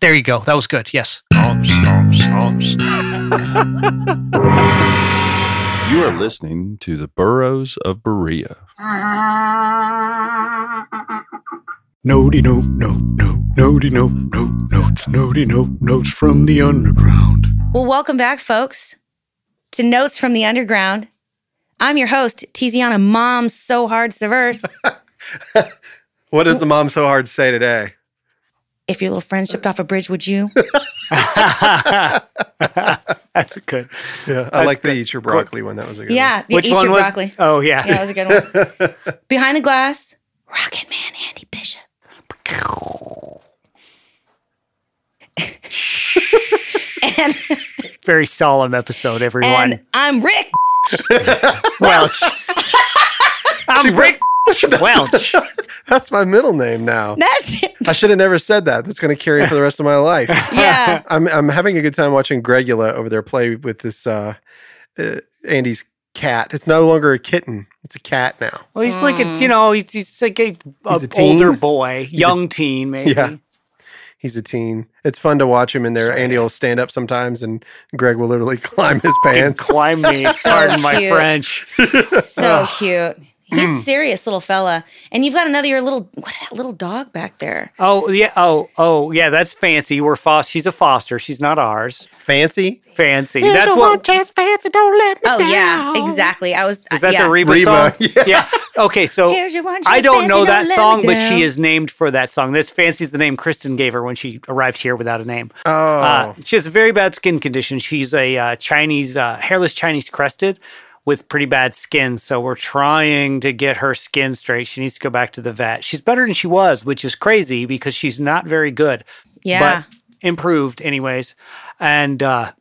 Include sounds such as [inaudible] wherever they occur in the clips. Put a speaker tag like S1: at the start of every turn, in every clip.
S1: There you go. That was good. Yes. [laughs]
S2: You are listening to the Burros of Berea.
S3: Nody no no no nody no no notes nody no notes from the underground.
S4: Well, welcome back, folks, to Notes from the Underground. I'm your host, Tiziana Mom So Hard Severse. [laughs]
S5: What does the mom so hard say today?
S4: If your little friend shipped off a bridge, would you? [laughs]
S6: That's a good.
S5: Yeah, I like the eat your broccoli one. That was a good
S4: yeah,
S6: Which
S4: eat
S6: one
S4: your
S6: was?
S4: broccoli.
S6: Oh yeah.
S4: Yeah, that was a good one. [laughs] Behind the glass, Rocket Man Andy Bishop. and [laughs]
S6: Very solemn episode, everyone.
S4: and I'm Rick.
S6: Welch. I'm Rick Welch. [laughs]
S5: one. That's my middle name now.
S4: That's it.
S5: I should have never said that. That's going to carry for the rest of my life. [laughs]
S4: Yeah. [laughs]
S5: I'm I'm having a good time watching Gregula over there play with this uh, uh, Andy's cat. It's no longer a kitten; it's a cat now.
S6: Well, he's like a, you know, he's, he's like a, a
S5: He's a teen?
S6: older boy, young teen, maybe.
S5: Yeah. He's a teen. It's fun to watch him in there. Andy will stand up sometimes, and Greg will literally climb his pants.
S6: climb me. Pardon my. French.
S4: So cute. He's serious little fella. And you've got another your little what that little dog back there.
S6: Oh yeah. Oh oh yeah. That's fancy. We're foster. She's a foster. She's not ours.
S5: Fancy.
S6: Fancy. That's what.
S4: Oh yeah, exactly. I was
S6: Is that
S4: yeah.
S6: the Reba,
S5: Reba,
S6: song? [laughs]
S5: yeah.
S6: Okay, so
S4: Here's your one
S6: I don't know that
S4: don't
S6: song, but she is named for that song. This Fancy's the name Kristen gave her when she arrived here without a name.
S5: Oh,
S6: Uh, she has a very bad skin condition. She's a uh, Chinese, uh, hairless Chinese crested with pretty bad skin. So we're trying to get her skin straight. She needs to go back to the vet. She's better than she was, which is crazy because she's not very good.
S4: Yeah.
S6: But improved anyways. And uh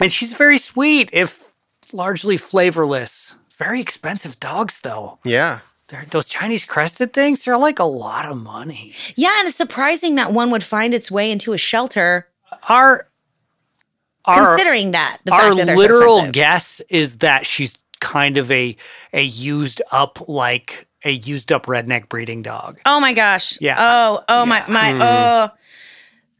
S6: and she's very sweet, if largely flavorless. Very expensive dogs though.
S5: yeah.
S6: They're, those Chinese crested things, they're like a lot of money.
S4: Yeah, and it's surprising that one would find its way into a shelter
S6: Our our
S4: considering that. The
S6: our
S4: fact that they're so
S6: literal guess is that she's kind of a a used up like a used up redneck breeding dog.
S4: Oh my gosh.
S6: Yeah.
S4: Oh, oh my my
S5: Hmm.
S4: oh.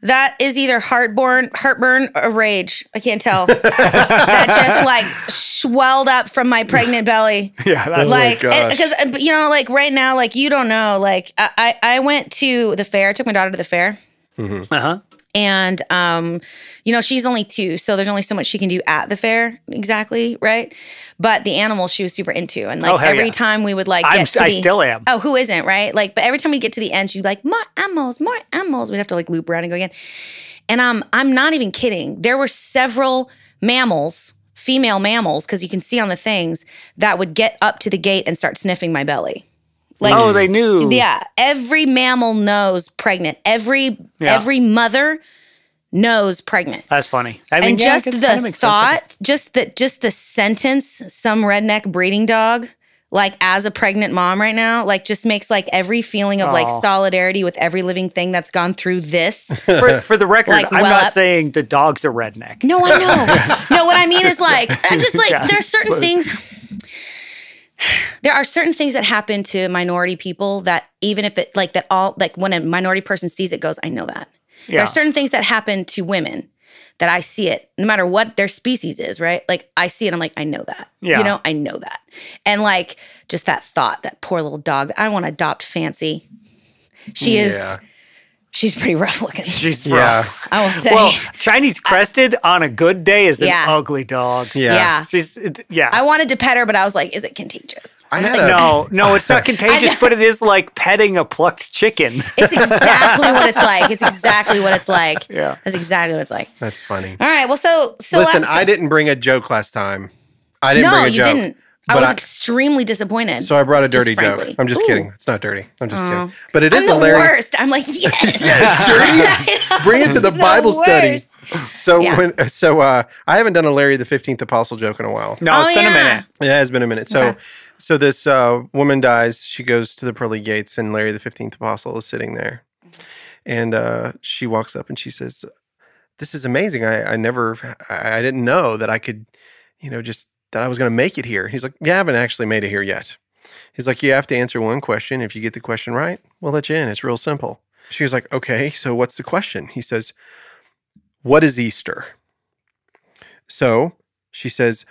S4: That is either heartburn, heartburn, or rage. I can't tell. [laughs] that just like swelled up from my pregnant belly. [laughs]
S6: Yeah, that's
S4: like
S5: gosh.
S4: because you know like right now like you don't know like I, I I went to the fair I took my daughter to the fair
S6: uh-huh.
S4: And um you know she's only two so there's only so much she can do at the fair exactly right? But the animals she was super into and like
S6: Oh,
S4: every
S6: yeah.
S4: time we would like
S6: I'm,
S4: get to
S6: I
S4: the,
S6: still am.
S4: oh who isn't right? Like but every time we get to the end she'd be like more animals more animals. We'd have to like loop around and go again. And um i'm not even kidding. There were several mammals female mammals because you can see on the things that would get up to the gate and start sniffing my belly like
S6: oh, they knew.
S4: yeah, every mammal knows pregnant. Every
S6: Yeah.
S4: every mother knows pregnant.
S6: That's funny. I mean,
S4: and
S6: yeah,
S4: just the thought, just the just the sentence, some redneck breeding dog, like as a pregnant mom right now, like just makes like every feeling of like solidarity with every living thing that's gone through this. [laughs]
S6: For, for the record,
S4: Like,
S6: I'm
S4: well
S6: not
S4: up-
S6: saying the dog's a redneck.
S4: No, I know. no, what I mean is [laughs] like I just like
S6: Yeah.
S4: there's certain things there are certain things that happen to minority people that even if it like that all like when a minority person sees it goes, I know that. There are certain things that happen to women that I see it, no matter what their species is, right? Like I see it, I'm like, I know that.
S6: Yeah.
S4: You know, I know that. And like just that thought, that poor little dog, I want to adopt Fancy. She is
S5: Yeah.
S4: She's pretty rough looking.
S6: She's
S5: Yeah.
S6: rough.
S4: I will say.
S6: Well, Chinese crested on a good day is an
S4: Yeah.
S6: ugly dog.
S5: Yeah.
S4: yeah.
S6: She's it, yeah.
S4: I wanted to pet her, but I was like, is it contagious?
S5: I had a
S6: no, no, it's not [laughs] contagious, but it is like petting a plucked chicken.
S4: It's exactly what it's like. It's [laughs] exactly what it's like.
S6: Yeah.
S4: That's exactly what it's like.
S5: That's funny.
S4: All right. Well, so so
S5: Listen,
S4: last-
S5: I didn't bring a joke last time. I didn't
S4: No,
S5: bring a
S4: you
S5: joke.
S4: didn't. I was
S5: I-
S4: extremely disappointed.
S5: So I brought a dirty joke. I'm just
S4: Ooh.
S5: kidding. It's not dirty. I'm just
S4: Oh.
S5: kidding. But it is
S4: I'm the
S5: hilarious.
S4: worst. I'm like, [laughs] yes. [laughs]
S5: Bring it to the Bible study. So
S4: Yeah.
S5: when so uh I haven't done a Larry the 15th apostle joke in a while.
S6: No,
S4: Oh,
S6: it's been
S4: yeah.
S6: a minute.
S5: Yeah, it's been a minute. So
S4: Okay.
S5: so this uh woman dies, she goes to the pearly gates and Larry the 15th apostle is sitting there. And uh she walks up and she says, "This is amazing. I I never I, I didn't know that I could, you know, just that I was going to make it here." He's like, "Yeah, I haven't actually made it here yet." He's like, "You have to answer one question. If you get the question right, we'll let you in. It's real simple." She was like, "Okay, so what's the question?" He says, "What is Easter?" So she says,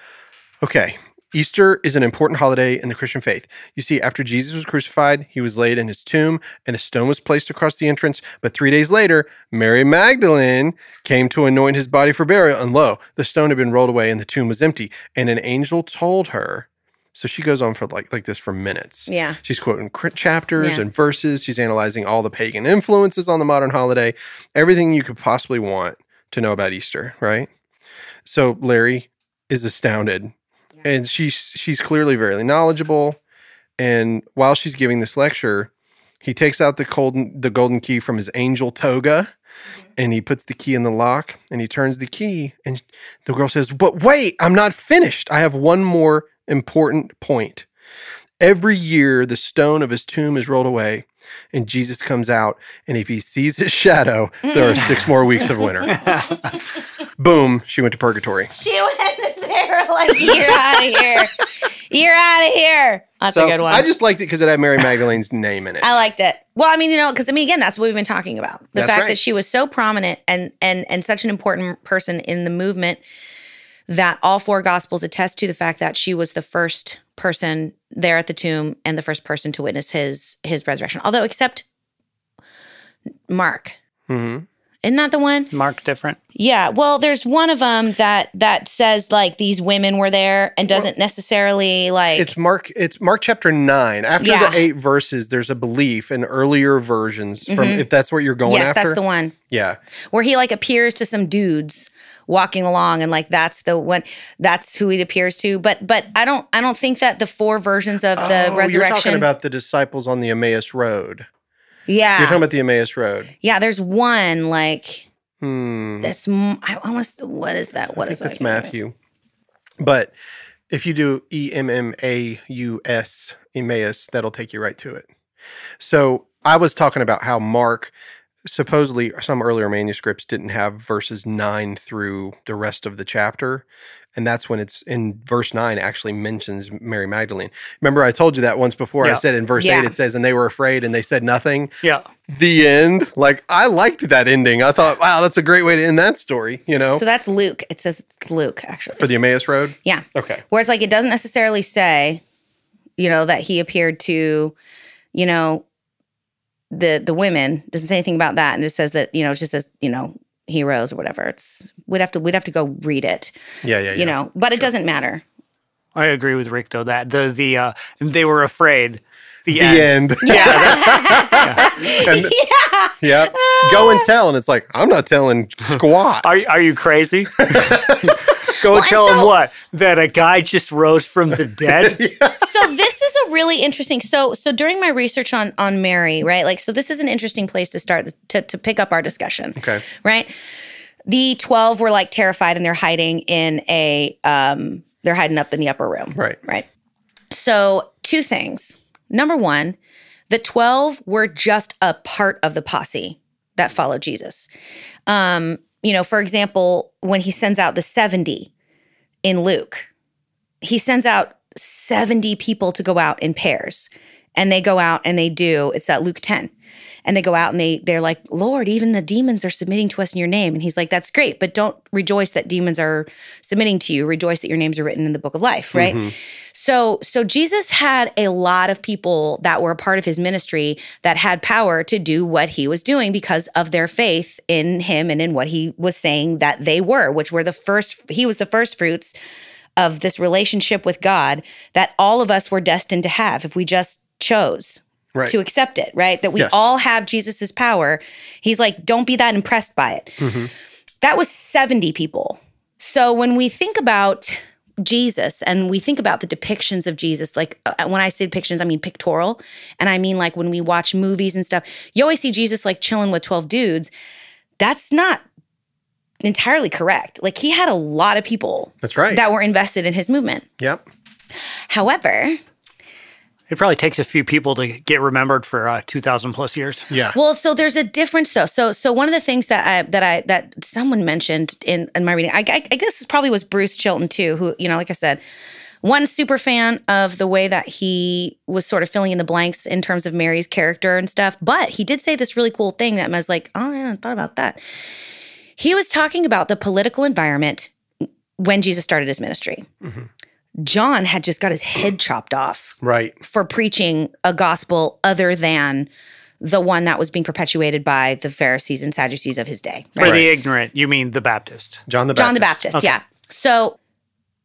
S5: Okay, Easter is an important holiday in the Christian faith. You see, after Jesus was crucified, he was laid in his tomb and a stone was placed across the entrance. But three days later, Mary Magdalene came to anoint his body for burial. And lo, the stone had been rolled away and the tomb was empty. And an angel told her. So she goes on for like, like this for minutes.
S4: Yeah.
S5: She's quoting chapters
S4: Yeah.
S5: and verses. She's analyzing all the pagan influences on the modern holiday, everything you could possibly want to know about Easter, right? So Larry is astounded, and she's she's clearly very knowledgeable. And while she's giving this lecture, he takes out the golden the golden key from his angel toga, mm-hmm. and he puts the key in the lock, and he turns the key, and the girl says, "But wait, I'm not finished. I have one more important point." Every year, the stone of his tomb is rolled away, and Jesus comes out. And if he sees his shadow, there are six more weeks of winter. [laughs] Boom, she went to purgatory.
S4: She went there like, you're out of here. You're out of here. That's
S5: So
S4: a good one.
S5: I just liked it because it had Mary Magdalene's name in it.
S4: I liked it. Well, I mean, you know, because I mean, again, that's what we've been talking about. The
S5: That's
S4: fact
S5: right.
S4: that she was so prominent and and and such an important person in the movement that all four gospels attest to the fact that she was the first person there at the tomb and the first person to witness his his resurrection. Although except Mark.
S5: Mm-hmm.
S4: Isn't that the one?
S6: Mark different.
S4: Yeah. Well, there's one of them that that says like these women were there and doesn't necessarily like
S5: It's Mark. It's Mark chapter nine. After
S4: Yeah.
S5: the eight verses, there's a belief in earlier versions. From
S4: Mhm.
S5: if that's what you're going
S4: Yes,
S5: after.
S4: that's the one.
S5: Yeah,
S4: where he like appears to some dudes walking along and like that's the one that's who he appears to but but i don't i don't think that the four versions of the
S5: oh,
S4: resurrection
S5: You're talking about the disciples on the Emmaus Road.
S4: yeah
S5: You're talking about the Emmaus Road.
S4: yeah there's one like
S5: Hmm.
S4: that's i almost what is that what
S5: I
S4: is
S5: think that's
S4: that?
S5: Matthew. But if you do E M M A U S Emmaus, that'll take you right to it. So I was talking about how Mark supposedly some earlier manuscripts didn't have verses nine through the rest of the chapter. And that's when it's in verse nine actually mentions Mary Magdalene. Remember, I told you that once before. I said in verse
S4: Yeah.
S5: eight, it says, and they were afraid and they said nothing.
S6: Yeah.
S5: The end. Like, I liked that ending. I thought, wow, that's a great way to end that story, you know,
S4: so that's luke it says it's luke actually
S5: for the Emmaus Road.
S4: yeah
S5: Okay.
S4: whereas like it doesn't necessarily say you know that he appeared to you know the the women doesn't say anything about that and it says that you know it just says you know heroes or whatever it's we'd have to we'd have to go read it
S5: Yeah, yeah, yeah.
S4: you know but it doesn't matter
S6: I agree with Rick though that the the uh, they were afraid. The,
S5: the
S6: end.
S5: end.
S6: Yeah, [laughs] that's,
S5: And-
S4: yeah
S5: yeah. Go and tell. And it's like, I'm not telling [laughs] squat.
S6: are are you crazy? [laughs] Go
S4: Well,
S6: tell
S4: and
S6: him what that a guy just rose from the [laughs] dead.
S4: so this is a really interesting so so during my research on on mary right like so this is an interesting place to start to, to pick up our discussion
S5: okay.
S4: right the 12 were like terrified and they're hiding in a um they're hiding up in the upper room
S5: Right.
S4: right so two things number one the 12 were just a part of the posse that followed jesus um you know for example when he sends out the 70 in luke he sends out 70 people to go out in pairs. And they go out and they do it's that luke 10 and they go out and they they're like lord even the demons are submitting to us in your name. And he's like that's great but don't rejoice that demons are submitting to you. Rejoice that your names are written in the book of life right mm-hmm. So so jesus had a lot of people that were a part of his ministry that had power to do what he was doing because of their faith in him and in what he was saying that they were which were the first he was the first fruits of this relationship with God that all of us were destined to have if we just chose
S5: Right.
S4: to accept it, right? That we
S5: Yes.
S4: all have Jesus's power. He's like, don't be that impressed by it.
S5: Mm-hmm.
S4: That was 70 people. So when we think about Jesus and we think about the depictions of Jesus, like uh, when I say depictions, I mean pictorial. And I mean like when we watch movies and stuff, you always see Jesus like chilling with 12 dudes. That's not entirely correct. Like he had a lot of people
S5: That's right.
S4: that were invested in his movement.
S5: yep.
S4: However,
S6: It probably takes a few people to get remembered for uh, 2,000 plus years.
S5: Yeah.
S4: Well, so there's a difference though. So so one of the things that I that I that someone mentioned in in my reading, I, I, I guess this probably was Bruce Chilton too, who you know, like I said, one super fan of the way that he was sort of filling in the blanks in terms of Mary's character and stuff. But he did say this really cool thing that I was like, oh, I hadn't thought about that. He was talking about the political environment when Jesus started his ministry. John had just got his head chopped off
S5: right.
S4: for preaching a gospel other than the one that was being perpetuated by the Pharisees and Sadducees of his day.
S6: For
S4: Right?
S6: the ignorant, you mean the Baptist.
S5: John the Baptist.
S4: John the Baptist,
S6: Okay.
S4: yeah. So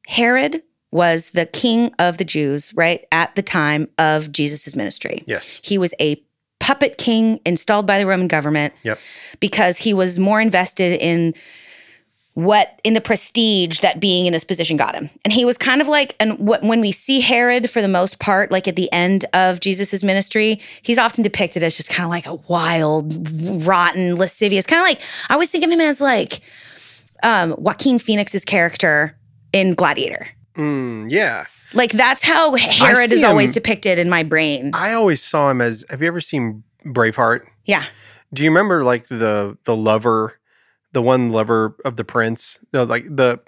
S4: Herod was the king of the Jews, right, at the time of Jesus' ministry.
S5: Yes.
S4: He was a puppet king installed by the Roman government
S5: Yep.
S4: because he was more invested in what in the prestige that being in this position got him. And he was kind of like and what when we see Herod for the most part like at the end of Jesus's ministry, he's often depicted as just kind of like a wild, rotten, lascivious, kind of like I always think of him as like um Joaquin Phoenix's character in Gladiator.
S5: Mm, yeah.
S4: Like that's how Herod is always depicted in my brain.
S5: I always saw him as. Have you ever seen Braveheart?
S4: Yeah.
S5: Do you remember like the the lover, the one lover of the prince, no, like the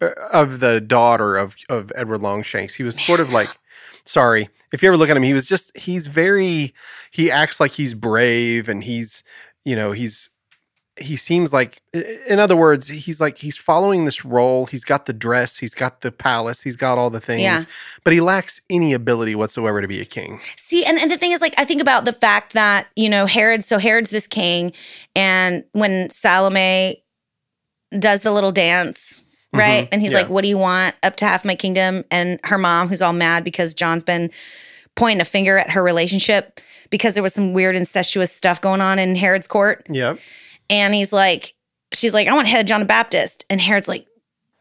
S5: uh, of the daughter of of Edward Longshanks? He was sort of like. [sighs] Sorry, if you ever look at him, he was just he's very he acts like he's brave and he's you know he's he seems like in other words he's like he's following this role he's got the dress he's got the palace he's got all the things
S4: Yeah.
S5: but he lacks any ability whatsoever to be a king
S4: See, and, and the thing is, like, I think about the fact that, you know, Herod, so Herod's this king, and when Salome does the little dance, right?
S5: Mhm,
S4: And he's
S5: yeah.
S4: like, What do you want? Up to half my kingdom. And her mom, who's all mad because John's been pointing a finger at her relationship because there was some weird incestuous stuff going on in Herod's court.
S5: yep
S4: And he's like, She's like, I want head John the Baptist. And Herod's like,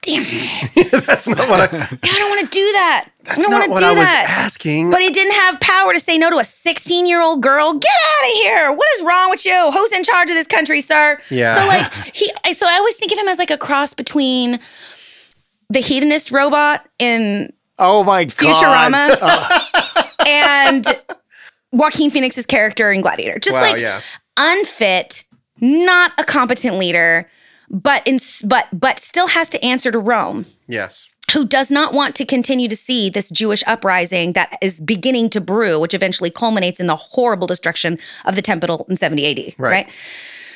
S4: Damn [laughs]
S5: that's not what i [laughs]
S4: I don't want to do that.
S5: that's
S4: I don't
S5: not
S4: want
S5: what
S4: to
S5: i
S4: do
S5: was
S4: that.
S5: asking
S4: But he didn't have power to say no to a 16 year old girl. Get out of here. What is wrong with you? Who's in charge of this country, sir?
S5: Yeah.
S4: So, like, [laughs] he, I- so I always think of him as like a cross between the hedonist robot in
S6: Oh my God.
S4: Futurama
S6: Oh,
S4: and Joaquin Phoenix's character in Gladiator. Just
S5: wow
S4: like
S5: yeah
S4: unfit, not a competent leader, but in, but but still has to answer to Rome
S5: yes
S4: who does not want to continue to see this Jewish uprising that is beginning to brew, which eventually culminates in the horrible destruction of the temple in 70 AD.
S5: Right.
S4: Right.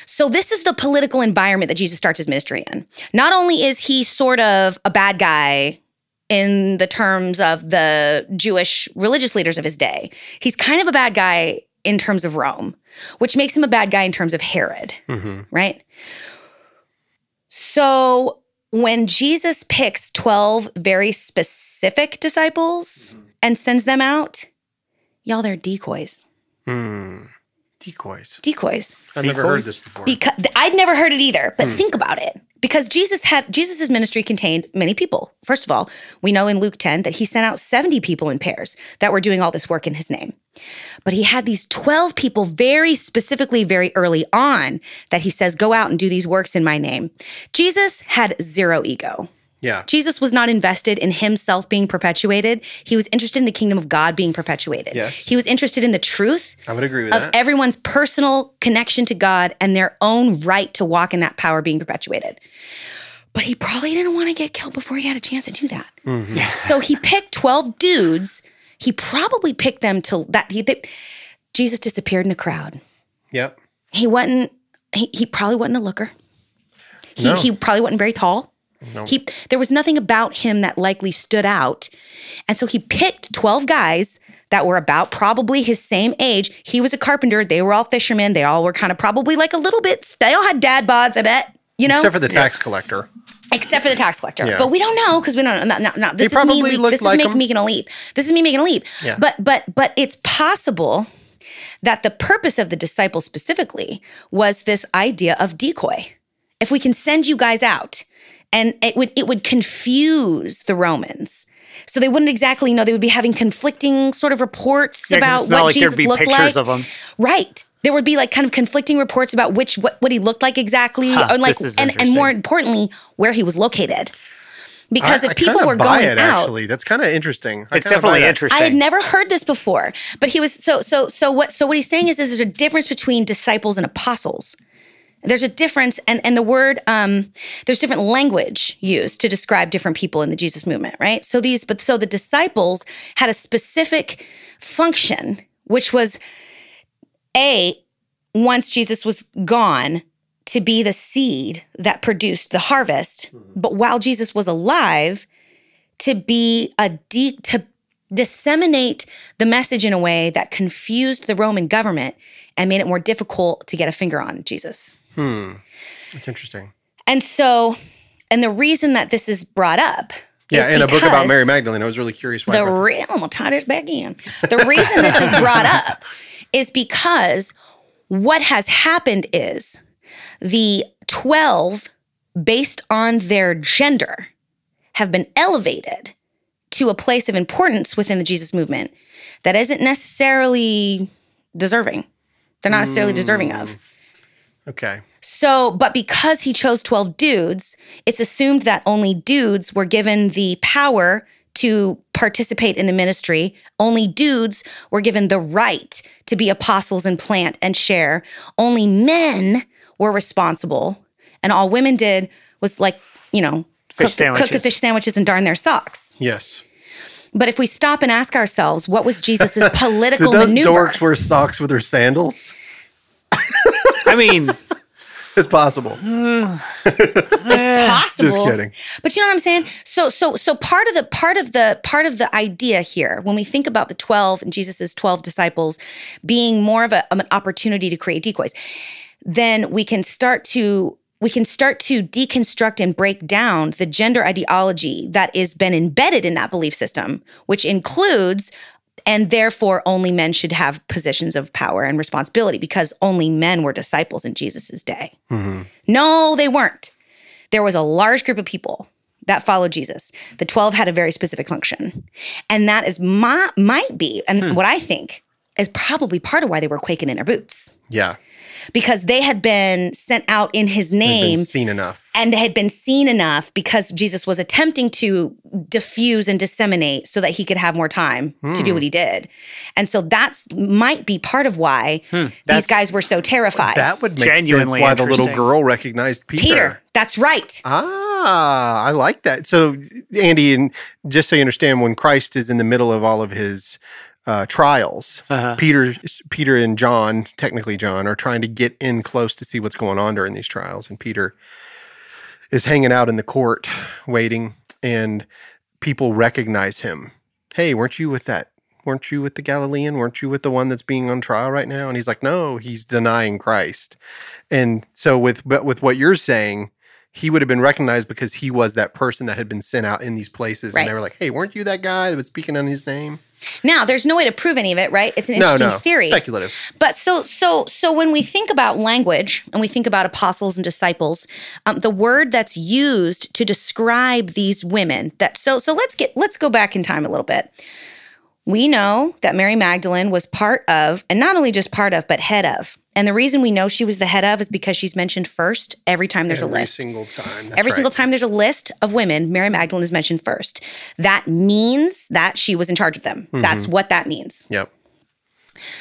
S4: So, this is the political environment that Jesus starts his ministry in. Not only is he sort of a bad guy in the terms of the Jewish religious leaders of his day, he's kind of a bad guy in terms of Rome, which makes him a bad guy in terms of Herod
S5: hmm
S4: right? So when Jesus picks 12 very specific disciples and sends them out, y'all, they're decoys.
S5: Hmm. decoys
S4: Decoys.
S5: i've never heard this before
S4: Because I'd never heard it either, but think about it. Because Jesus had Jesus's ministry contained many people. First of all, we know in Luke 10 that he sent out 70 people in pairs that were doing all this work in his name. But he had these 12 people very specifically very early on that he says go out and do these works in my name. Jesus had zero ego.
S5: Yeah
S4: Jesus was not invested in himself being perpetuated. He was interested in the kingdom of God being perpetuated.
S5: Yes.
S4: He was interested in the truth
S5: i would agree with
S4: of
S5: that
S4: everyone's personal connection to God and their own right to walk in that power being perpetuated. But he probably didn't want to get killed before he had a chance to do that.
S5: Mhm.
S4: So he picked 12 dudes. He probably picked them to that. He, they, Jesus disappeared in a crowd.
S5: yep
S4: He wasn't, he, he probably wasn't a looker. He,
S5: No.
S4: he probably wasn't very tall.
S5: No.
S4: He there was nothing about him that likely stood out. And so he picked 12 guys that were about probably his same age. He was a carpenter, they were all fishermen, they all were kind of probably like a little bit they all had dad bods, I bet. You know,
S5: except for the tax collector
S4: except for the tax collector.
S5: Yeah.
S4: But we don't know because we don't. Not, not, not, this
S5: They
S4: is me.
S5: probably
S4: le-
S5: looked
S4: This is
S5: like
S4: make, making a leap. This is me making a leap.
S5: Yeah.
S4: But but but it's possible that the purpose of the disciples specifically was this idea of decoy. If we can send you guys out and it would it would confuse the Romans. So they wouldn't exactly know. They would be having conflicting sort of reports
S6: Yeah, 'cause
S4: about
S6: it's not
S4: what
S6: like
S4: Jesus
S6: there'd be
S4: looked
S6: pictures
S4: like.
S6: of him.
S4: Right. There would be like kind of conflicting reports about which what, what he looked like exactly,
S6: Huh,
S4: and like
S6: this is
S4: and, and more importantly, where he was located. Because
S5: I-
S4: if
S5: I
S4: people were
S5: buy
S4: going
S5: it,
S4: out,
S5: actually, that's kind of interesting. I
S6: It's
S5: kinda buy
S6: definitely interesting.
S4: I had never heard this before. But he was so so so what so what he's saying is, is there's a difference between disciples and apostles. There's a difference, and and the word um, there's different language used to describe different people in the Jesus movement, right? So these, but so the disciples had a specific function, which was a once Jesus was gone to be the seed that produced the harvest, but while Jesus was alive, to be a de- to disseminate the message in a way that confused the Roman government and made it more difficult to get a finger on Jesus.
S5: Hmm. That's interesting.
S4: And so, and the reason that this is brought up,
S5: Yeah, in a book about Mary Magdalene, I was really curious why.
S4: The
S5: I brought that-
S4: re- I'm gonna tie this back in. The reason this is brought up is because what has happened is the 12, based on their gender, have been elevated to a place of importance within the Jesus movement that isn't necessarily deserving. They're not necessarily deserving of.
S5: Okay.
S4: So, but because he chose 12 dudes, it's assumed that only dudes were given the power to participate in the ministry. Only dudes were given the right to be apostles and plant and share. Only men were responsible. And all women did was like, you know, cook the, cook the fish sandwiches and darn their socks.
S5: Yes.
S4: But if we stop and ask ourselves, what was Jesus's [laughs] political
S5: Did those
S4: maneuver?
S5: dorks wear socks with their sandals? [laughs]
S6: I mean, [laughs]
S5: It's possible.
S4: It's [laughs] possible.
S5: Just kidding.
S4: But you know what I'm saying? So so so part of the part of the part of the idea here when we think about the 12 and Jesus's 12 disciples being more of, a, of an opportunity to create decoys, then we can start to we can start to deconstruct and break down the gender ideology that has been embedded in that belief system, which includes and therefore only men should have positions of power and responsibility because only men were disciples in Jesus's day.
S5: Mhm.
S4: No, they weren't. There was a large group of people that followed Jesus. The 12 had a very specific function. And that is my, might be, and what I think is probably part of why they were quaking in their boots
S5: Yeah.
S4: Because they had been sent out in his
S5: They've
S4: name
S5: been seen enough.
S4: and they had been seen enough because Jesus was attempting to diffuse and disseminate so that he could have more time to do what he did. And so that's might be part of why these
S6: That's-
S4: guys were so terrified.
S5: That would make sense
S6: Genuinely
S5: why the little girl recognized Peter.
S4: Peter, that's right.
S5: Ah, I like that. So, Andy, and just so you understand, when Christ is in the middle of all of his uh, trials,
S6: Uh-huh.
S5: Peter, Peter and John, technically John, are trying to get in close to see what's going on during these trials, and Peter is hanging out in the court waiting, and people recognize him. Hey, weren't you with that? Weren't you with the Galilean? Weren't you with the one that's being on trial right now? And he's like, no, he's denying Christ. And so with but with what you're saying, he would have been recognized because he was that person that had been sent out in these places,
S4: Right.
S5: and they were like, "Hey, weren't you that guy that was speaking on his name?"
S4: Now, there's no way to prove any of it, right? It's an
S5: No,
S4: interesting
S5: no,
S4: theory.
S5: speculative.
S4: But so so so when we think about language and we think about apostles and disciples, um, the word that's used to describe these women that so so let's get let's go back in time a little bit. We know that Mary Magdalene was part of, and not only just part of, but head of. And the reason we know she was the head of is because she's mentioned first every time there's
S5: Every
S4: a list.
S5: Every single time.
S4: Every
S5: right.
S4: single time there's a list of women, Mary Magdalene is mentioned first. That means that she was in charge of them. That's what that means.
S5: Yep.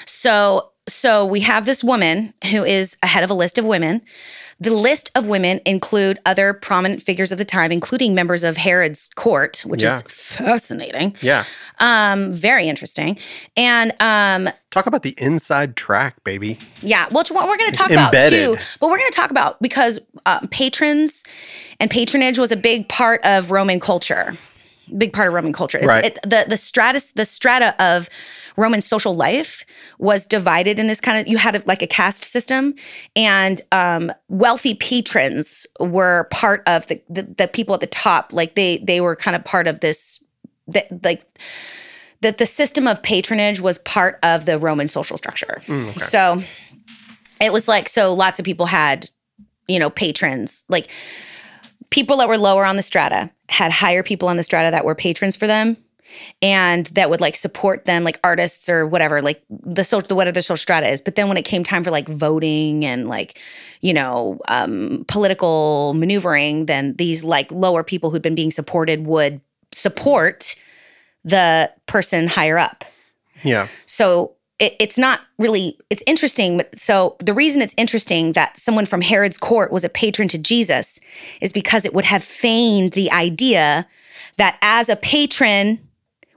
S4: So so we have this woman who is ahead of a list of women. The list of women include other prominent figures of the time, including members of Herod's court, which
S5: Yeah.
S4: is fascinating.
S5: Yeah.
S4: Um, very interesting. And um,
S5: Talk about the inside track, baby.
S4: yeah, which one we're going to talk
S5: embedded.
S4: about too. But we're going to talk about because um, patrons and patronage was a big part of Roman culture. Big part of Roman culture. It's,
S5: Right.
S4: it, the the stratus the strata of Roman social life was divided in this kind of you had a, like a caste system, and um, wealthy patrons were part of the, the the people at the top. Like they they were kind of part of this that like that the system of patronage was part of the Roman social structure. So it was like so lots of people had, you know, patrons. Like people that were lower on the strata had higher people on the strata that were patrons for them and that would like support them like artists or whatever like the social the whatever the social strata is but then when it came time for like voting and like you know um political maneuvering then these like lower people who'd been being supported would support the person higher up
S5: Yeah.
S4: so it, it's not really it's interesting but so the reason it's interesting that someone from herod's court was a patron to jesus is because it would have feigned the idea that as a patron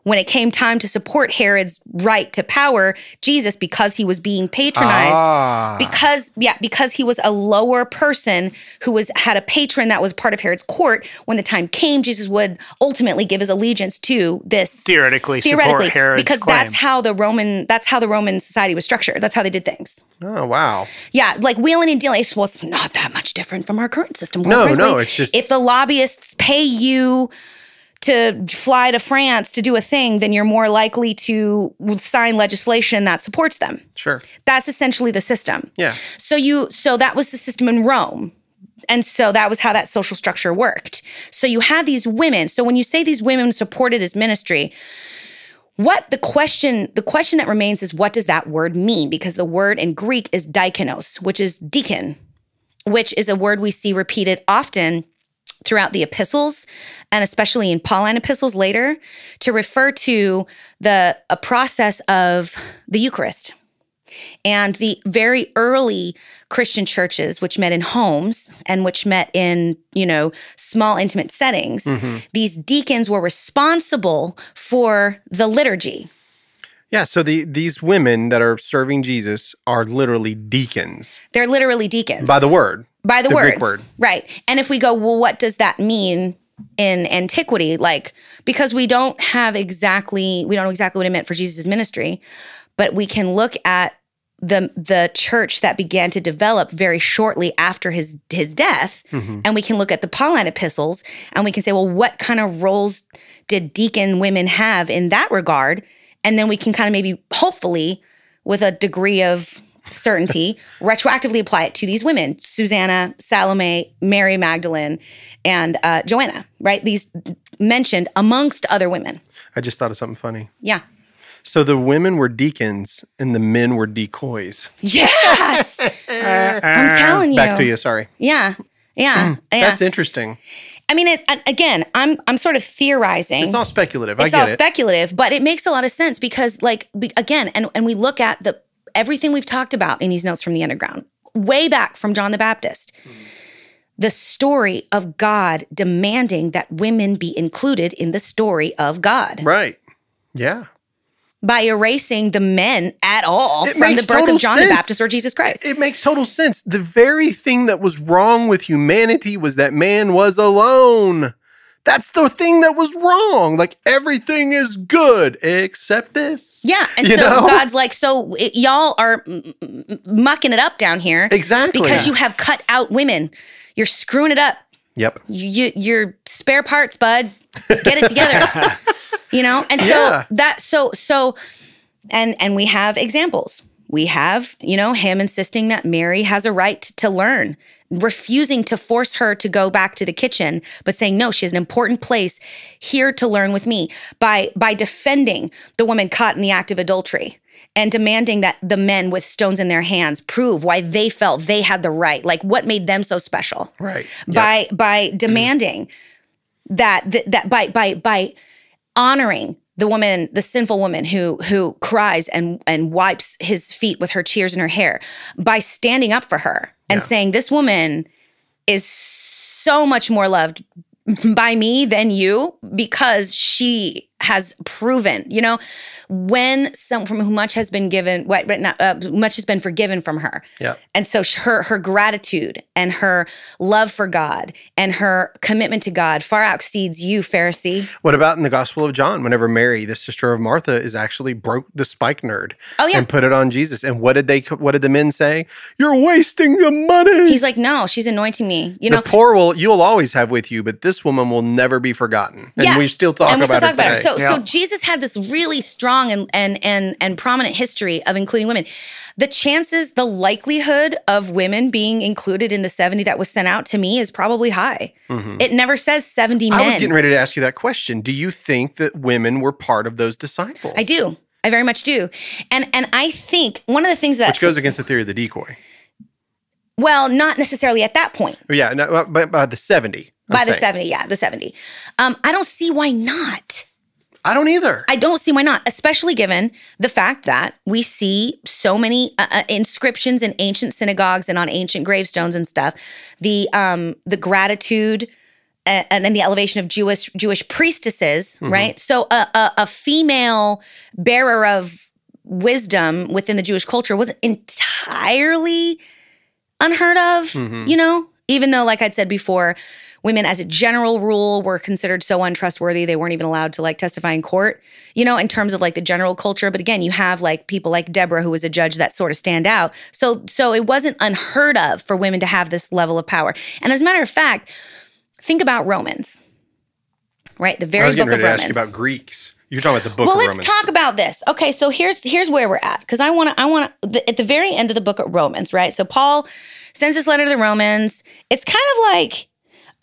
S4: when it came time to support herod's right to power jesus because he was being patronized
S5: Ah.
S4: because yeah because he was a lower person who was had a patron that was part of herod's court when the time came jesus would ultimately give his allegiance to this
S6: Theoretically,
S4: theoretically
S6: support Herod's
S4: because
S6: claim.
S4: that's how the roman that's how the roman society was structured that's how they did things
S5: oh wow.
S4: yeah like wheeling and dealing well it's not that much different from our current system quite
S5: No,
S4: frankly.
S5: no, it's just
S4: if the lobbyists pay you to fly to france to do a thing then you're more likely to sign legislation that supports them
S5: sure.
S4: that's essentially the system
S5: Yeah.
S4: so you so that was the system in Rome. And so that was how that social structure worked. So you had these women. So when you say these women supported his ministry, what the question the question that remains is what does that word mean? Because the word in Greek is diakonos, which is deacon, which is a word we see repeated often throughout the epistles and especially in Pauline epistles later to refer to the a process of the Eucharist. And the very early Christian churches, which met in homes and which met in, you know, small intimate settings, mm-hmm. these deacons were responsible for the liturgy.
S5: Yeah. So the these women that are serving Jesus are literally deacons
S4: They're literally deacons.
S5: by the word.
S4: By the,
S5: the
S4: words.
S5: Word.
S4: Right. And if we go, well, what does that mean in antiquity? Like, because we don't have exactly, we don't know exactly what it meant for Jesus' ministry, but we can look at the the church that began to develop very shortly after his his death
S5: Mhm.
S4: and we can look at the Pauline epistles and we can say well what kind of roles did deacon women have in that regard and then we can kind of maybe hopefully with a degree of certainty retroactively apply it to these women Susanna Salome Mary Magdalene and uh, Joanna right these mentioned amongst other women
S5: I just thought of something funny.
S4: yeah
S5: So the women were deacons and the men were decoys.
S4: yes [laughs] I'm telling you
S5: Back to you. Sorry.
S4: yeah yeah yeah
S5: That's interesting.
S4: I mean, and again, I'm I'm sort of theorizing.
S5: It's all speculative. I
S4: It's all
S5: it.
S4: speculative, but it makes a lot of sense because, like, be- again, and and we look at the everything we've talked about in these notes from the underground, way back from John the Baptist, mm-hmm. the story of God demanding that women be included in the story of God
S5: right. Yeah.
S4: by erasing the men at all
S5: It
S4: from the birth of John the. Baptist or Jesus Christ.
S5: It makes total sense. The very thing that was wrong with humanity was that man was alone. That's the thing that was wrong. Like everything is good except this.
S4: yeah, and [laughs]
S5: You
S4: so
S5: know?
S4: God's like, so it, y'all are mm, mm, mucking it up down here.
S5: Exactly.
S4: because you have cut out women. You're screwing it up.
S5: Yep.
S4: You, you you're spare parts, bud. Get it together. [laughs] you know, and so
S5: Yeah.
S4: that so so, and and we have examples. We have you know him insisting that Mary has a right to learn, refusing to force her to go back to the kitchen, but saying no, she has an important place here to learn with me by by defending the woman caught in the act of adultery and demanding that the men with stones in their hands prove why they felt they had the right like what made them so special
S5: Right. Yep.
S4: by by mm-hmm. demanding that that, that by by by honoring the woman the sinful woman who who cries and and wipes his feet with her tears in her hair by standing up for her and
S5: Yeah.
S4: saying this woman is so much more loved by me than you because she has proven, you know, when some from whom much has been given, what not uh, much has been forgiven from her,
S5: Yeah.
S4: and so her her gratitude and her love for God and her commitment to God far exceeds you, Pharisee.
S5: What about in the Gospel of John? Whenever Mary, the sister of Martha, is actually broke the spikenard
S4: Oh yeah,
S5: and put it on Jesus. And what did they? What did the men say? You're wasting the money.
S4: he's like, no, she's anointing me, you
S5: the
S4: know.
S5: poor will you'll always have with you, but this woman will never be forgotten. And
S4: Yeah.
S5: we still talk
S4: and we
S5: about
S4: still
S5: her
S4: talk about her.
S5: today.
S4: So
S6: Yeah.
S4: so Jesus had this really strong and and and and prominent history of including women. The chances, the likelihood of women being included in the 70 that was sent out to me is probably high.
S5: Mhm.
S4: It never says 70 men.
S5: I was getting ready to ask you that question. Do you think that women were part of those disciples?
S4: I do. I very much do. And and I think one of the things that
S5: Which goes against the theory of the decoy.
S4: well, not necessarily at that point.
S5: Yeah, no, but by the 70. I'm
S4: by the 70, yeah, the 70. Um, I don't see why not.
S5: I don't either.
S4: I don't see why not, especially given the fact that we see so many uh, uh, inscriptions in ancient synagogues and on ancient gravestones and stuff. The um, the gratitude and, and then the elevation of Jewish Jewish priestesses, right? So a, a, a female bearer of wisdom within the Jewish culture wasn't entirely unheard of,
S5: Mhm.
S4: you know, even though, like I'd said before, women as a general rule were considered so untrustworthy they weren't even allowed to like testify in court, you know, in terms of like the general culture. But again, you have like people like Deborah, who was a judge that sort of stand out. So so it wasn't unheard of for women to have this level of power. And as a matter of fact, think about Romans. Right? The
S5: I
S4: very
S5: was
S4: book of Romans.
S5: ask you about Greeks. You're talking about the book
S4: well, let's
S5: Romans.
S4: talk about this. Okay, so here's here's where we're at because I want to I want to at the very end of the book of Romans, right? So Paul sends this letter to the Romans. It's kind of like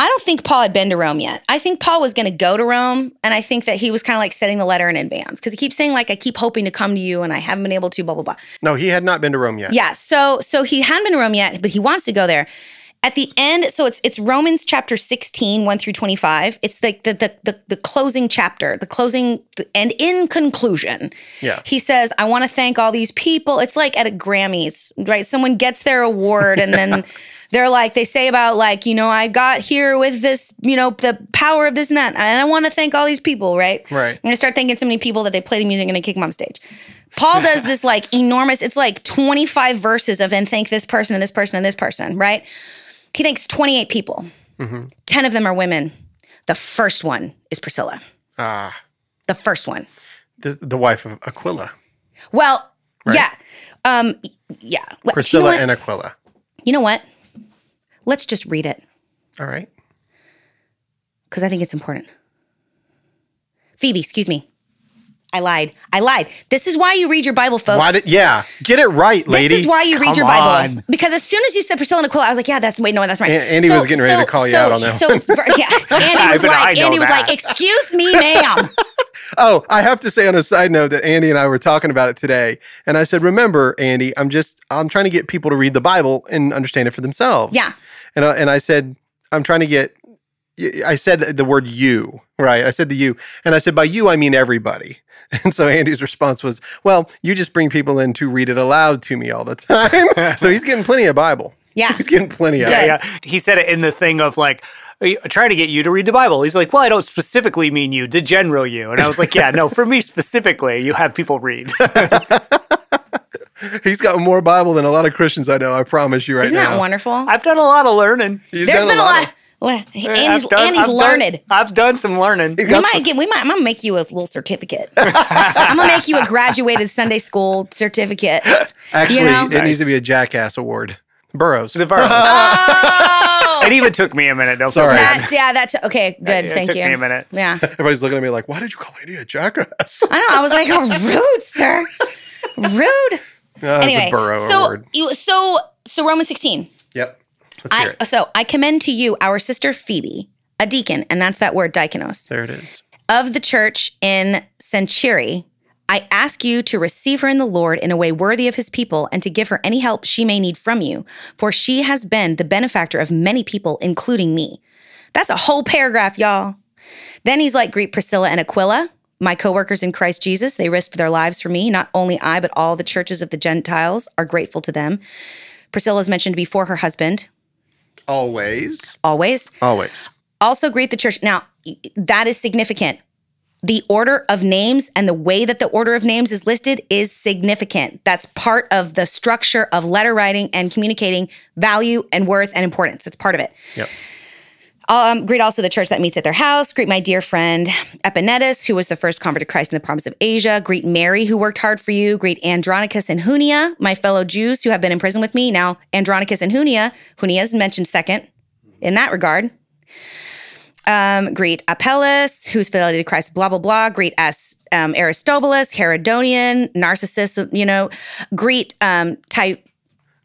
S4: I don't think Paul had been to Rome yet. I think Paul was going to go to Rome, and I think that he was kind of like setting the letter in advance because he keeps saying like I keep hoping to come to you, and I haven't been able to. Blah blah blah.
S5: no, he had not been to Rome yet.
S4: Yeah. So so he hadn't been to Rome yet, but he wants to go there. At the end, so it's it's Romans chapter 16, 1 through 25. It's like the the the, the closing chapter, the closing and in conclusion.
S5: Yeah.
S4: He says, I want to thank all these people. It's like at a Grammys, right? Someone gets their award and then [laughs] they're like, they say about like, you know, I got here with this, you know, the power of this and that. And I want to thank all these people, right?
S5: Right.
S4: And I start thanking so many people that they play the music and they kick them on stage. Paul does [laughs] this like enormous, it's like 25 verses of and thank this person and this person and this person, right? He thanks 28 people.
S5: Mm-hmm.
S4: 10 of them are women. The first one is Priscilla.
S5: Ah,
S4: The first one.
S5: the, the wife of Aquila.
S4: Well,
S5: Right.
S4: yeah. Um, yeah.
S5: Priscilla
S4: you know
S5: and Aquila.
S4: You know what? Let's just read it
S5: All right.
S4: because I think it's important. Phoebe, excuse me. I lied. I lied. This is why you read your Bible, folks.
S5: Why did, yeah, get it right, lady.
S4: This is why you read your Bible.
S6: on.
S4: Because as soon as you said Priscilla and Aquila, I was like, yeah, that's wait, no, that's right.
S5: An- Andy was getting ready to call you out on that
S4: So, yeah, [laughs] Andy was like,
S6: know
S4: Andy was
S6: that.
S4: like, excuse me, ma'am. [laughs]
S5: Oh, I have to say on a side note that Andy and I were talking about it today. And I said, remember, Andy, I'm just, I'm trying to get people to read the Bible and understand it for themselves.
S4: Yeah.
S5: And I, and I said, I'm trying to get, I said the word you, right? I said the you. And I said, by you, I mean everybody. [laughs] And so Andy's response was, well, you just bring people in to read it aloud to me all the time. [laughs] so he's getting plenty of Bible.
S4: Yeah.
S5: He's getting plenty of
S4: Good.
S5: it.
S6: Yeah, he said it in the thing of like uh, "I try to get you to read the Bible. He's like, well, I don't specifically mean you, the general you. And I was like, yeah, no, for me specifically, you have people read. [laughs]
S5: He's got more Bible than a lot of Christians I know. I promise you right now.
S4: Isn't that wonderful?
S6: I've done a lot of learning.
S5: He's
S4: There's
S5: done
S4: been a lot.
S5: of-
S4: well, uh,
S6: I've
S4: Andy's,
S6: done-
S4: Andy's
S6: I've done-
S4: learned.
S6: I've done some learning.
S4: we might get. We might. I'm gonna make you a little certificate. [laughs] I'm gonna make you a graduated Sunday school certificate. [laughs]
S5: Actually,
S4: You know?
S5: it needs to be a Jackass Award. Burros.
S6: The Burros.
S4: Oh, [laughs]
S6: it even took me a minute. Don't
S5: Sorry.
S6: feel bad.
S4: that's yeah. That's okay. Good.
S6: It
S4: Thank
S6: took
S4: you.
S6: me a minute.
S4: Yeah.
S5: Everybody's looking at me like, why did you call Andy a jackass?
S4: I know. I was like, oh, rude, sir. Rude.
S5: That's
S4: anyway,
S5: a Burro
S4: so
S5: Award.
S4: you so so Romans 16.
S5: Yep.
S4: I so I commend to you our sister Phoebe, a deacon, and that's that word diakonos
S5: There it is.
S4: of the church in Cenchreae. I ask you to receive her in the Lord in a way worthy of his people and to give her any help she may need from you, for she has been the benefactor of many people, including me. That's a whole paragraph, y'all. Then he's like, Greet Priscilla and Aquila, my co-workers in Christ Jesus. They risked their lives for me. Not only I, but all the churches of the Gentiles are grateful to them. Priscilla's mentioned before her husband,
S5: Always.
S4: always.
S5: Always.
S4: Also greet the church. Now, that is significant. The order of names and the way that the order of names is listed is significant. That's part of the structure of letter writing and communicating value and worth and importance. That's part of it.
S5: Yep.
S4: Um, greet also the church that meets at their house. Greet my dear friend Epenetus, who was the first convert to Christ in the province of Asia. Greet Mary, who worked hard for you. Greet Andronicus and Hunia, my fellow Jews who have been in prison with me. Now, Andronicus and Hunia, Hunia is mentioned second in that regard. Um, greet Apelles, who's fidelity to Christ, blah, blah, blah. Greet as um, Aristobulus, Herodonian, Narcissus, you know. Greet um,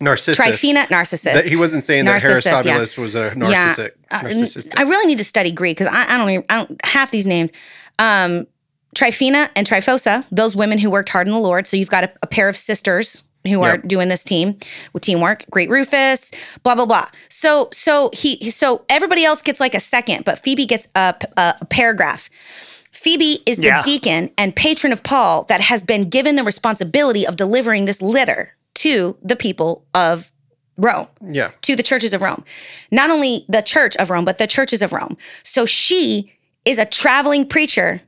S5: Narcissus.
S4: Tryphena, Narcissus.
S5: That- he wasn't saying that
S4: Narcissus, yeah.
S5: Aristobulus was a narcissistic.
S4: Uh. I really need to study Greek because I, I don't even, I don't half these names. Um, Tryphena and Tryphosa, those women who worked hard in the Lord. So you've got a, a pair of sisters who are doing this team with teamwork. Great Rufus, blah blah blah. So so he he- so everybody else gets like a second, but Phoebe gets a paragraph. Phoebe is the
S6: Yeah.
S4: deacon and patron of Paul that has been given the responsibility of delivering this letter to the people of Rome
S5: yeah.
S4: to the churches of Rome. Not only the church of Rome, but the churches of Rome. So she is a traveling preacher,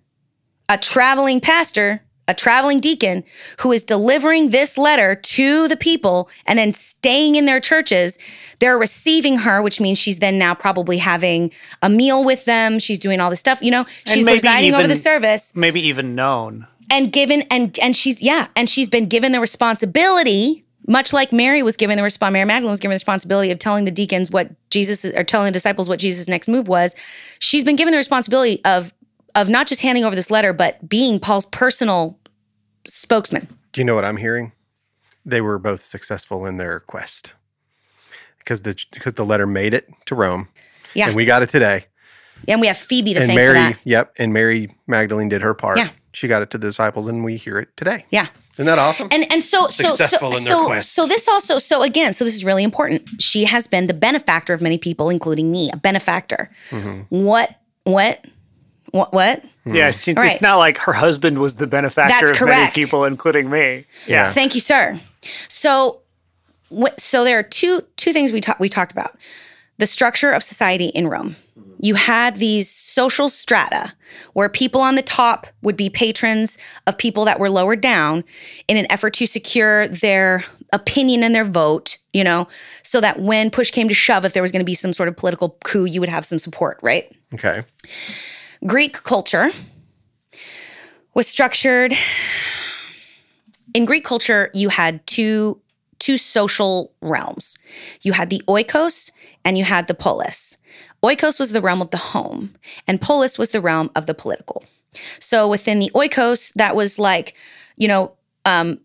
S4: a traveling pastor, a traveling deacon who is delivering this letter to the people and then staying in their churches. They're receiving her, which means she's then now probably having a meal with them. She's doing all this stuff, you know, she's
S6: maybe
S4: presiding over the service
S6: Maybe even known.
S4: and given and and she's yeah and she's been given the responsibility much like mary was given the response mary magdalene was given the responsibility of telling the deacons what jesus or telling the disciples what jesus next move was she's been given the responsibility of of not just handing over this letter but being paul's personal spokesman
S5: Do you know what I'm hearing? They were both successful in their quest because the because the letter made it to Rome.
S4: Yeah.
S5: and we got it today.
S4: and we have phoebe to
S5: and
S4: thank
S5: Mary,
S4: for that
S5: yep, and Mary Magdalene did her part.
S4: Yeah.
S5: she got it to the disciples, and we hear it today.
S4: yeah
S5: Isn't that awesome?
S4: And and so so
S5: Successful
S4: so
S5: in their
S4: so,
S5: quest.
S4: so this also so again so this is really important. She has been the benefactor of many people, including me, a benefactor.
S5: Mm-hmm.
S4: What what what what?
S6: Yeah, she,
S4: Right.
S6: it's not like her husband was the benefactor
S4: That's
S6: of many people, including me. Yeah.
S4: Thank you, sir. So wh- so there are two two things we talked we talked about. The structure of society in Rome. You had these social strata where people on the top would be patrons of people that were lower down in an effort to secure their opinion and their vote, you know, so that when push came to shove, if there was going to be some sort of political coup, you would have some support, right?
S5: okay,
S4: Greek culture was structured in Greek culture you had two two social realms. You had the oikos and you had the polis. Oikos was the realm of the home and polis was the realm of the political. So within the oikos that was like, you know, um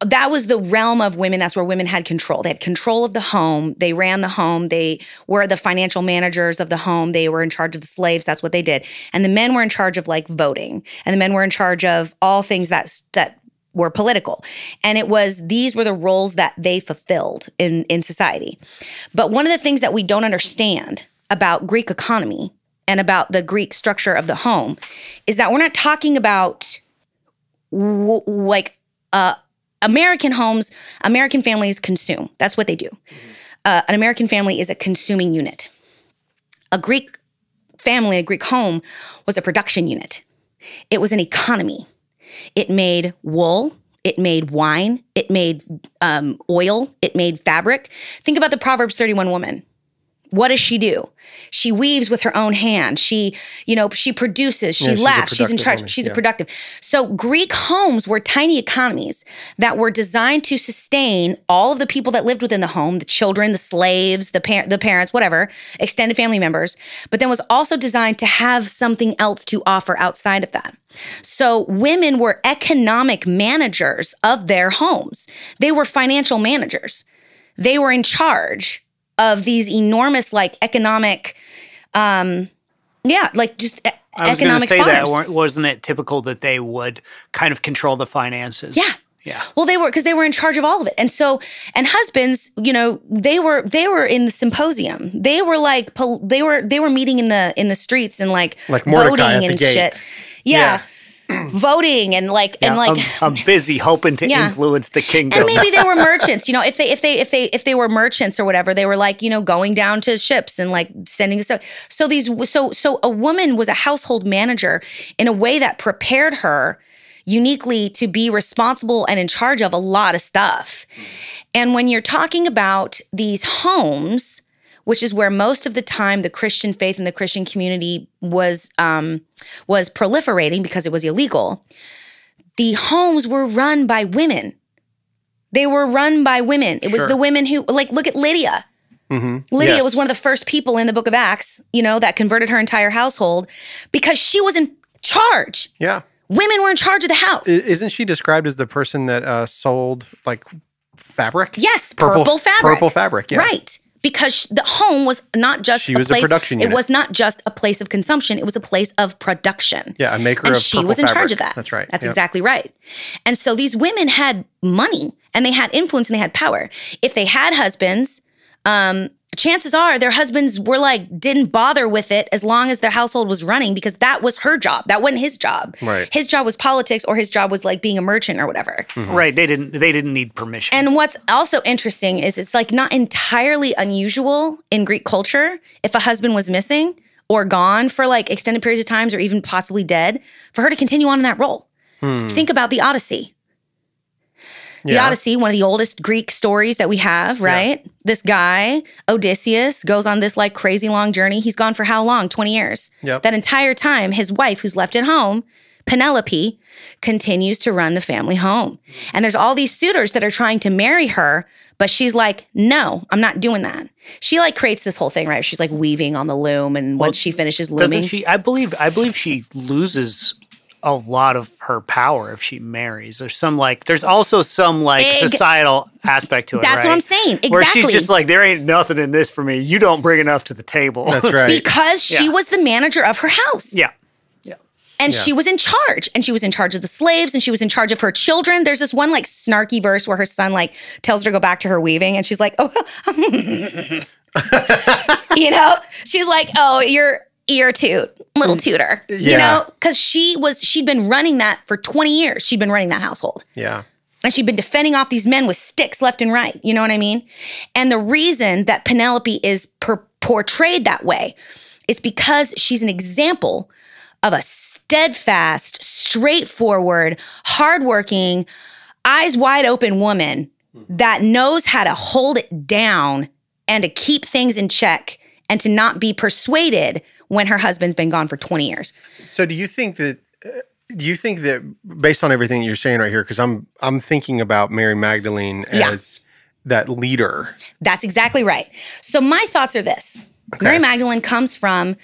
S4: that was the realm of women. That's where women had control. They had control of the home. They ran the home. They were the financial managers of the home. They were in charge of the slaves. That's what they did. And the men were in charge of like voting. And the men were in charge of all things that that were political. And it was these were the roles that they fulfilled in in society. But one of the things that we don't understand about Greek economy and about the Greek structure of the home is that we're not talking about w- like uh, American homes, American families consume. That's what they do. Uh, an American family is a consuming unit. A Greek family, a Greek home, was a production unit. It was an economy. It made wool. It made wine. It made um, oil. It made fabric. Think about the Proverbs 31 woman. What does she do? She weaves with her own hand. She, you know, she produces, she
S5: Yeah,
S4: laughs, she's in
S5: productive
S4: charge,
S5: woman,
S4: she's a productive. So Greek homes were tiny economies that were designed to sustain all of the people that lived within the home, the children, the slaves, the par- the parents, whatever, extended family members, but then was also designed to have something else to offer outside of that. So women were economic managers of their homes. They were financial managers. They were in charge of these enormous like economic um yeah, like just e-
S6: I was going to
S4: economic
S6: say that.
S4: farms.
S6: weren't- Wasn't it typical that they would kind of control the finances?
S4: Yeah.
S6: Yeah.
S4: Well, they were because they were in charge of all of it, and so and husbands, you know, they were they were in the symposium. They were like pol- they were they were meeting in the in the streets and like
S5: Like
S4: voting and
S5: gate.
S4: shit. Yeah, voting and like and like.
S6: I'm, I'm busy hoping to [laughs]
S4: Yeah.
S6: influence the kingdom.
S4: and maybe they were [laughs] merchants, you know. If they if they if they if they were merchants or whatever, they were like you know going down to ships and like sending the stuff. So these so so a woman was a household manager in a way that prepared her uniquely to be responsible and in charge of a lot of stuff. And when you're talking about these homes, which is where most of the time the Christian faith and the Christian community was um, was proliferating because it was illegal. The homes were run by women. They were run by women. It was
S5: Sure.
S4: the women who, like, look at Lydia.
S5: hmm
S4: Lydia was one of the first people in the book of Acts, you know, that converted her entire household because she was in charge.
S5: Yeah.
S4: Women were in charge of the house.
S5: Isn't she described as the person that uh, sold like fabric?
S4: yes, purple, fabric.
S5: Purple fabric. Yeah.
S4: Right. Because the home was not just
S5: She
S4: a
S5: was a
S4: place,
S5: production
S4: It was not just a place of consumption, it was a place of production.
S5: Yeah. A maker
S4: and
S5: of
S4: she was in charge of that.
S5: That's right.
S4: That's
S5: Yep.
S4: exactly right. And so these women had money and they had influence and they had power. If they had husbands, um, chances are their husbands were like didn't bother with it as long as their household was running because that was her job. That wasn't his job.
S5: Right.
S4: His job was politics or his job was like being a merchant or whatever.
S6: Right. They didn't. They didn't need permission.
S4: And what's also interesting is it's like not entirely unusual in Greek culture if a husband was missing or gone for like extended periods of times or even possibly dead for her to continue on in that role. Think about the Odyssey. The Odyssey, one of the oldest Greek stories that we have, right? This guy, Odysseus, goes on this like crazy long journey. He's gone for how long? 20 years.
S5: Yep.
S4: That entire time, his wife, who's left at home, Penelope, continues to run the family home. And there's all these suitors that are trying to marry her, but she's like, no, I'm not doing that. She like creates this whole thing, right? She's like weaving on the loom, and
S6: Well,
S4: once she finishes looming,
S6: Doesn't she? I believe. I believe she loses a lot of her power if she marries. There's some like. There's also some like
S4: Egg-
S6: societal aspect to it.
S4: that's what? I'm saying. Exactly.
S6: Where she's just like, there ain't nothing in this for me. You don't bring enough to the table.
S5: That's right.
S4: because she
S6: Yeah.
S4: was the manager of her house.
S6: Yeah. yeah.
S4: And
S5: Yeah.
S4: she was in charge. And she was in charge of the slaves and she was in charge of her children. There's this one like snarky verse where her son like tells her to go back to her weaving and she's like, "Oh." [laughs] you know, she's like, "Oh, you're ear toot, little tutor." You know, cuz she was she'd been running that for 20 years. She'd been running that household.
S5: Yeah.
S4: And she'd been defending off these men with sticks left and right. You know what I mean? And the reason that Penelope is per- portrayed that way is because she's an example of a steadfast, straightforward, hardworking, eyes wide open woman hmm. that knows how to hold it down and to keep things in check and to not be persuaded when her husband's been gone for 20 years.
S5: So do you think that uh, do you think that based on everything you're saying right here because I'm I'm thinking about Mary Magdalene
S4: Yeah.
S5: as that leader.
S4: That's exactly right. So my thoughts are this: Mary Magdalene comes from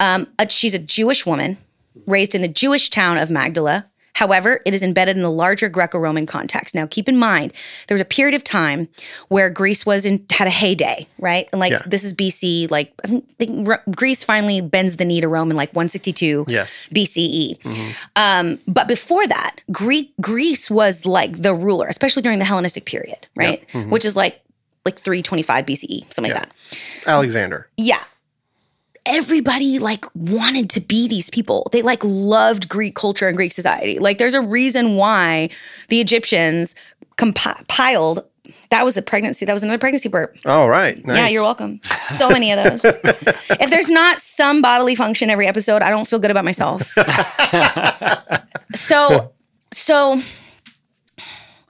S4: um, a, she's a Jewish woman raised in the Jewish town of Magdala. However, it is embedded in the larger Greco-Roman context. Now, keep in mind there was a period of time where Greece was in had a heyday, right? And like
S5: Yeah.
S4: this is BC. Like I think, Greece finally bends the knee to Rome in like 162
S5: Yes.
S4: BCE. Um, but before that, Greek Greece was like the ruler, especially during the Hellenistic period, right? Which is like like 325 BCE, something
S5: Yeah.
S4: like that.
S5: Alexander.
S4: Yeah. Everybody like wanted to be these people. They like loved Greek culture and Greek society. Like there's a reason why the Egyptians compiled that was a pregnancy. That was another pregnancy burp.
S5: All right. Nice.
S4: Yeah, you're welcome. So many of those. [laughs] if there's not some bodily function every episode, I don't feel good about myself. [laughs] so, so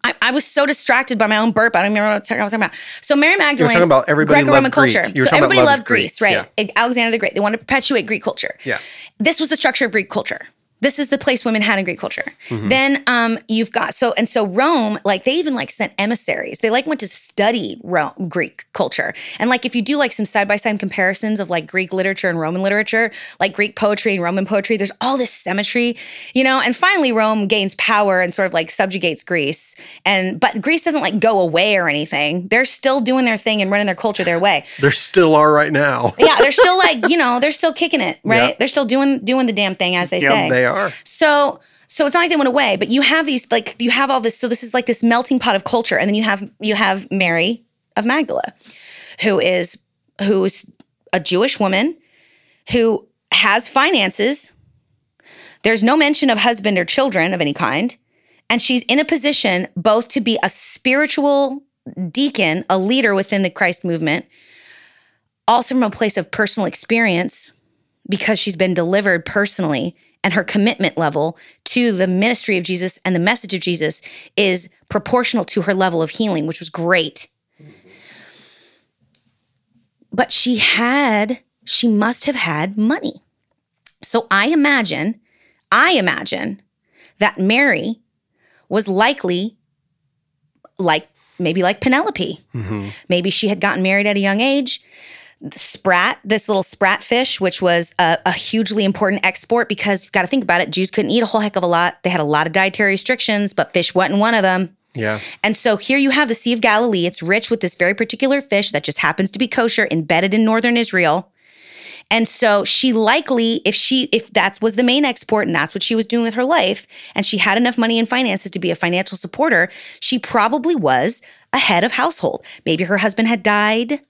S4: I, I was so distracted by my own burp. I don't remember what I was talking about. So Mary Magdalene.
S5: talking about everybody
S4: Greco-Roman culture.
S5: You
S4: so everybody
S5: loved
S4: loved Greece, right?
S5: Greek.
S4: Alexander the Great. They wanted to perpetuate Greek culture.
S5: Yeah.
S4: This was the structure of Greek culture. This is the place women had in Greek culture.
S5: Mm-hmm.
S4: Then um, you've got so and so Rome, like they even like sent emissaries. They like went to study Rome, Greek culture. And like if you do like some side by side comparisons of like Greek literature and Roman literature, like Greek poetry and Roman poetry, there's all this symmetry, you know. And finally, Rome gains power and sort of like subjugates Greece. And but Greece doesn't like go away or anything. They're still doing their thing and running their culture their way [laughs]
S5: There still are right now.
S4: yeah, they're still like, you know, they're still kicking it, [laughs] right?
S5: Yeah.
S4: They're still doing doing the damn thing as they
S6: Yep,
S4: say.
S5: They are.
S4: so so it's not like they went away, but you have these like you have all this so this is like this melting pot of culture and then you have you have Mary of Magdala who is who's a Jewish woman who has finances. There's no mention of husband or children of any kind. And she's in a position both to be a spiritual deacon, a leader within the Christ movement, also from a place of personal experience because she's been delivered personally and her commitment level to the ministry of Jesus and the message of Jesus is proportional to her level of healing, which was great. But she had, she must have had money. So I imagine, I imagine that Mary was likely like maybe like Penelope.
S5: hmm
S4: Maybe she had gotten married at a young age. Sprat, this little sprat fish, which was a, a hugely important export because you got to think about it. Jews couldn't eat a whole heck of a lot. They had a lot of dietary restrictions, but fish wasn't one of them.
S5: Yeah.
S4: And so here you have the Sea of Galilee. It's rich with this very particular fish that just happens to be kosher, embedded in northern Israel. And so she likely, if she, if that was the main export and that's what she was doing with her life, and she had enough money and finances to be a financial supporter, she probably was a head of household. Maybe her husband had died.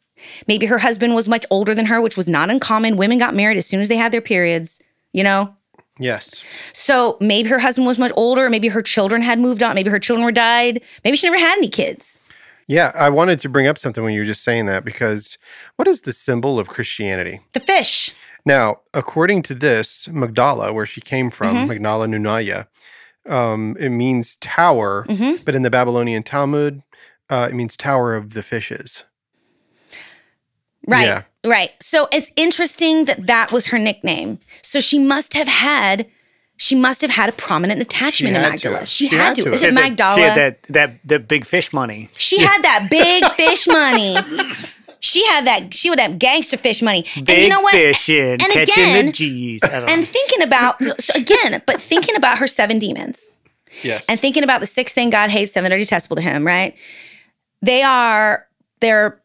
S4: Maybe her husband was much older than her, which was not uncommon. Women got married as soon as they had their periods, you know?
S5: Yes.
S4: So maybe her husband was much older. Maybe her children had moved on. Maybe her children were died. Maybe she never had any kids.
S5: Yeah. I wanted to bring up something when you were just saying that because what is the symbol of Christianity?
S4: The fish.
S5: Now, according to this, Magdala, where she came from,
S4: Mhm.
S5: Magdala Nunaya, um, it means tower,
S4: Mhm.
S5: but in the Babylonian Talmud, uh, it means tower of the fishes.
S4: Right.
S5: Yeah.
S4: Right. So it's interesting that that was her nickname. So she must have had, she must have had a prominent attachment to
S5: had to
S4: Magdala.
S5: have.
S4: She,
S5: She
S4: had,
S5: had
S4: to.
S5: to
S4: Is
S5: have.
S4: it
S6: She had
S4: Magdala?
S6: She had that that that big fish money.
S4: She had that big [laughs] fish money. She had that. She would have gangster fish money.
S6: Big
S4: and you know what?
S6: fishing,
S4: And
S6: catching
S4: again-
S6: the G's.
S4: And thinking about so- so again, but thinking about her seven demons.
S5: Yes.
S4: and thinking about the sixth thing God hates, seven that are detestable to him, right? They are they're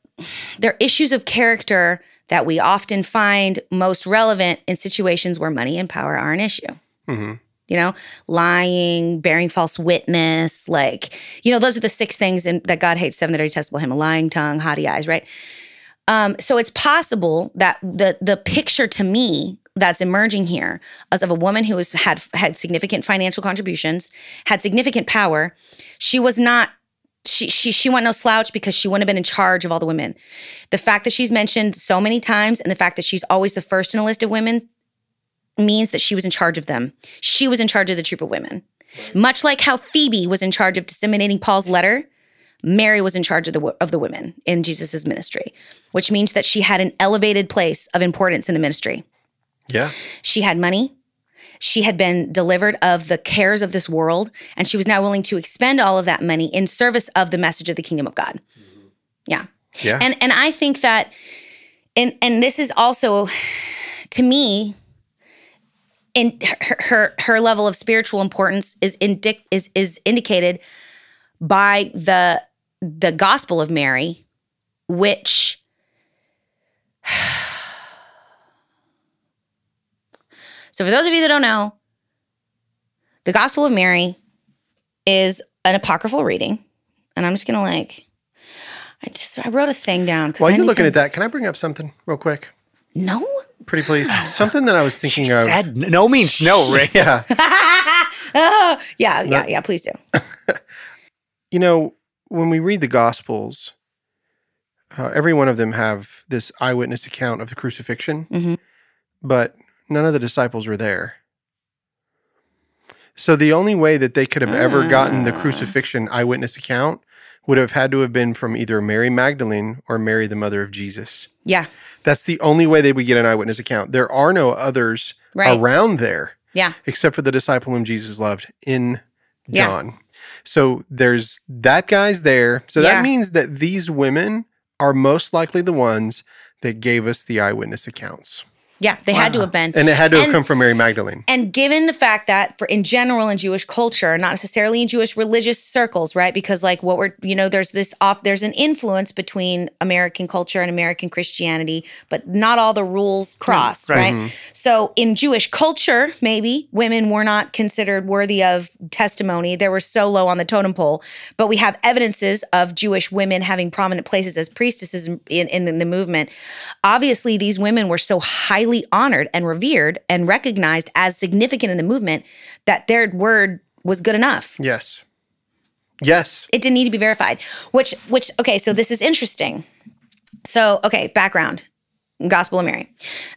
S4: they're issues of character that we often find most relevant in situations where money and power are an issue.
S5: hmm
S4: You know, lying, bearing false witness, like, you know, those are the six things in, that God hates, seven that are detestable to him a lying tongue, haughty eyes, right? Um, so it's possible that the the picture to me that's emerging here is of a woman who has had had significant financial contributions, had significant power. She was not she she she went no slouch because she wouldn't have been in charge of all the women. The fact that she's mentioned so many times and the fact that she's always the first in a list of women means that she was in charge of them. She was in charge of the troop of women. Much like how Phoebe was in charge of disseminating Paul's letter, Mary was in charge of the of the women in Jesus' ministry, which means that she had an elevated place of importance in the ministry.
S5: Yeah.
S4: She had money. She had been delivered of the cares of this world, and she was now willing to expend all of that money in service of the message of the kingdom of God. Mm-hmm. Yeah.
S5: Yeah.
S4: And and I think that and and this is also to me in her her, her level of spiritual importance is indic- is is indicated by the the gospel of Mary which So for those of you that don't know the gospel of Mary is an apocryphal reading and I'm just going to like I just I wrote a thing down.
S5: While
S4: I
S5: you're looking
S4: to-
S5: at that, can I bring up something real quick?
S4: No.
S5: Pretty please. [laughs] something that I was thinking
S6: She
S5: of.
S6: said no means no, [laughs] Rick.
S5: Yeah.
S4: oh, [laughs] yeah, yeah, yeah. Please do.
S5: You know, when we read the Gospels, uh, every one of them have this eyewitness account of the crucifixion,
S4: Mhm.
S5: but none of the disciples were there. So the only way that they could have ever gotten the crucifixion eyewitness account would have had to have been from either Mary Magdalene or Mary, the mother of Jesus.
S4: Yeah,
S5: That's the only way they would get an eyewitness account. There are no others
S4: Right.
S5: around there
S4: yeah,
S5: except for the disciple whom Jesus loved in
S4: Yeah.
S5: John. So there's that guy's there. So
S4: Yeah.
S5: that means that these women are most likely the ones that gave us the eyewitness accounts.
S4: Yeah. They had to have been.
S5: And it had to have come from Mary Magdalene.
S4: And given the fact that for in general in Jewish culture, not necessarily in Jewish religious circles, right? Because like what we're, you know, there's this off there's an influence between American culture and American Christianity, but not all the rules cross,
S6: Right.
S4: right? Mm-hmm. So in Jewish culture, maybe women were not considered worthy of testimony. They were so low on the totem pole, but we have evidences of Jewish women having prominent places as priestesses in, in, in the movement. Obviously, these women were so highly honored and revered and recognized as significant in the movement that their word was good enough.
S5: Yes. Yes.
S4: It didn't need to be verified. Which, which, okay, so this is interesting. So, okay, background Gospel of Mary.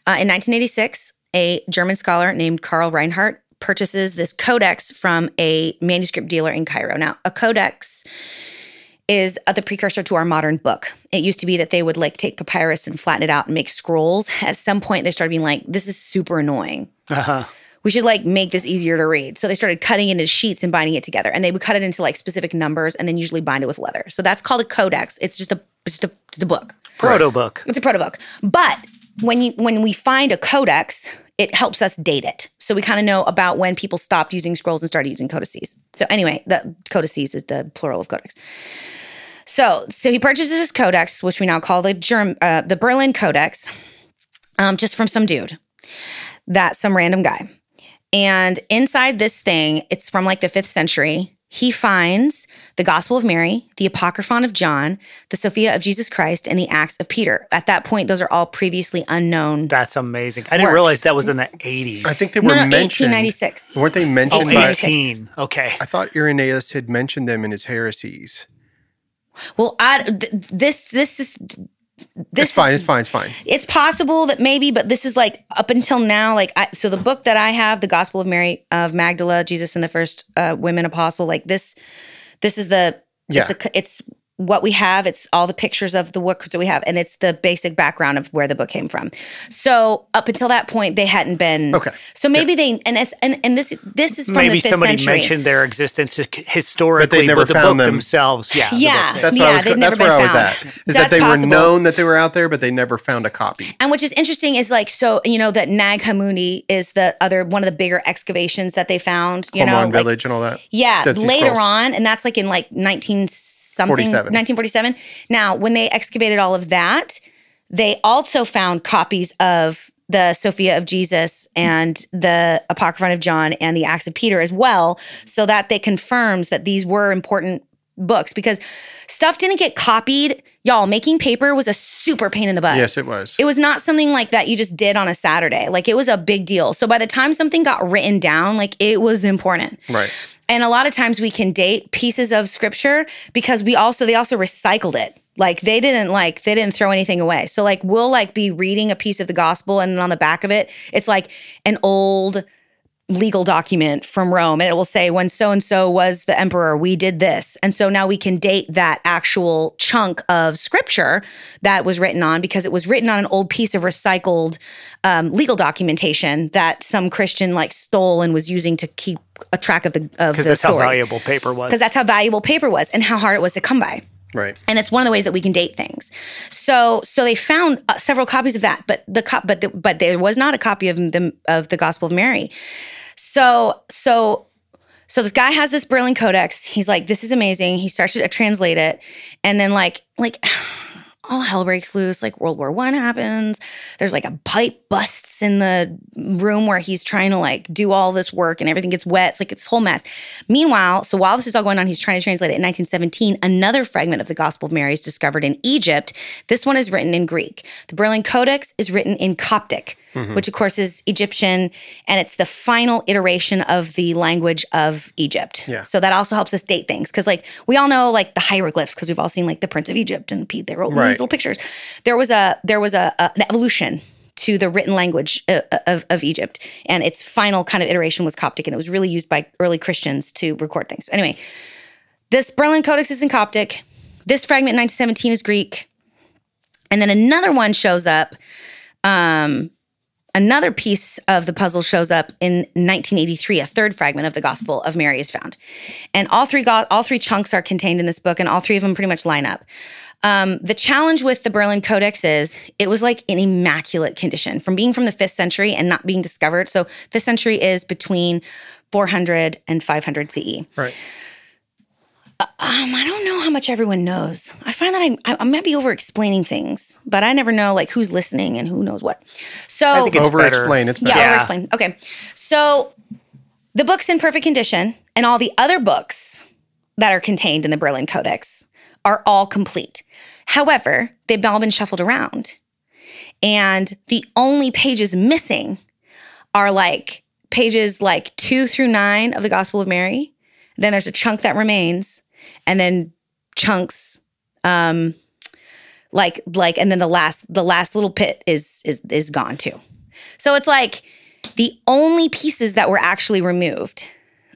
S4: Uh, in 1986, a German scholar named Karl Reinhardt purchases this codex from a manuscript dealer in Cairo. Now, a codex is the precursor to our modern book. It used to be that they would like take papyrus and flatten it out and make scrolls. At some point, they started being like, this is super annoying
S6: Uh-huh.
S4: we should like make this easier to read. So they started cutting it into sheets and binding it together. And they would cut it into like specific numbers and then usually bind it with leather. So that's called a codex. It's just a it's just a, just a book.
S6: Proto book.
S4: It's a proto book. But when you when we find a codex, it helps us date it. So we kind of know about when people stopped using scrolls and started using codices. So anyway, the codices is the plural of codex. So so he purchases his codex, which we now call the Germ uh, the Berlin Codex, um, just from some dude, that some random guy. And inside this thing, it's from like the fifth century. He finds the Gospel of Mary, the Apocryphon of John, the Sophia of Jesus Christ, and the Acts of Peter. At that point, those are all previously unknown.
S6: That's amazing. I didn't
S4: Works.
S6: realize that was in the 80s.
S5: I think they were
S4: no,
S5: mentioned.
S4: 1896.
S5: Weren't they mentioned
S4: Oh,
S5: by?
S6: 18. Okay.
S5: I thought Irenaeus had mentioned them in his heresies.
S4: Well, I, th- this this is this
S5: it's fine.
S4: is-
S5: It's fine. It's fine.
S4: It's possible that maybe, but this is like up until now. Like, I, so the book that I have, the Gospel of Mary of Magdala, Jesus and the first uh, women apostle. Like this, this is the
S5: Yeah.
S4: it's, the, it's what we have. It's all the pictures of the works that we have, and it's the basic background of where the book came from. So up until that point, they hadn't been
S5: Okay.
S4: So maybe they and it's and and this this is from
S6: Maybe
S4: the fifth
S6: somebody
S4: century.
S6: mentioned their existence historically,
S5: never
S6: but the
S5: found
S6: book
S5: them.
S6: themselves, yeah.
S4: Yeah.
S6: books-
S5: That's
S4: Yeah,
S5: I was.
S4: they've
S5: That's
S4: never
S5: where I was
S4: found.
S5: at. Is
S4: That's
S5: that they
S4: possible.
S5: were known that they were out there, but they never found a copy.
S4: And which is interesting is like so you know that Nag Hammadi is the other one of the bigger excavations that they found. You know,
S5: Coleman
S4: like,
S5: Village and all that.
S4: Yeah,
S5: Dead
S4: later
S5: Scrolls.
S4: on, and that's like in like 19 something
S5: 47.
S4: 1947. Now, when they excavated all of that, they also found copies of the Sophia of Jesus and the Apocryphon of John and the Acts of Peter as well, so that they confirms that these were important books because stuff didn't get copied. Y'all, making paper was a super pain in the butt.
S5: Yes, it was.
S4: It was not something like that you just did on a Saturday. Like it was a big deal. So by the time something got written down, like it was important.
S5: right.
S4: And a lot of times we can date pieces of scripture because we also they also recycled it. Like they didn't like they didn't throw anything away. So like we'll like be reading a piece of the gospel and then on the back of it it's like an old legal document from Rome and it will say when so and so was the emperor we did this. And so now we can date that actual chunk of scripture that was written on because it was written on an old piece of recycled um, legal documentation that some Christian like stole and was using to keep a track of the of the
S6: that's how valuable paper was.
S4: Because that's how valuable paper was and how hard it was to come by
S5: Right.
S4: and it's one of the ways that we can date things. So, so they found uh, several copies of that, but the cop, but the, but there was not a copy of the of the Gospel of Mary. So, so, so this guy has this Berlin Codex. He's like, this is amazing. He starts to translate it, and then like, like. [sighs] All hell breaks loose. Like World War One happens. There's like a pipe busts in the room where he's trying to like do all this work, and everything gets wet. It's like it's a whole mess. Meanwhile, so while this is all going on, he's trying to translate it in 1917. Another fragment of the Gospel of Mary is discovered in Egypt. This one is written in Greek. The Berlin Codex is written in Coptic, which of course is Egyptian, and it's the final iteration of the language of Egypt.
S5: Yeah.
S4: So that also helps us date things because, like, we all know like the hieroglyphs because we've all seen like the Prince of Egypt and Pete. They wrote
S5: Right.
S4: these little pictures. There was a there was a, a an evolution to the written language uh, of, of Egypt. And its final kind of iteration was Coptic, and it was really used by early Christians to record things. Anyway, this Berlin Codex is in Coptic. This fragment in 1917 is Greek. And then another one shows up. Um, another piece of the puzzle shows up in 1983. A third fragment of the Gospel of Mary is found, and all three go- all three chunks are contained in this book, and all three of them pretty much line up. Um, the challenge with the Berlin Codex is it was like in immaculate condition from being from the fifth century and not being discovered. So fifth century is between 400 and 500 CE.
S5: Right.
S4: Um, I don't know how much everyone knows. I find that I, I, I might be over explaining things, but I never know like who's listening and who knows what. So
S6: I think it's
S5: over explain. It's
S4: yeah,
S5: better.
S6: Yeah.
S4: over explain. Okay. So the book's in perfect condition, and all the other books that are contained in the Berlin Codex are all complete. However, they've all been shuffled around. And the only pages missing are like pages like two through nine of the Gospel of Mary. Then there's a chunk that remains, and then chunks um like like and then the last the last little pit is is is gone too. So it's like the only pieces that were actually removed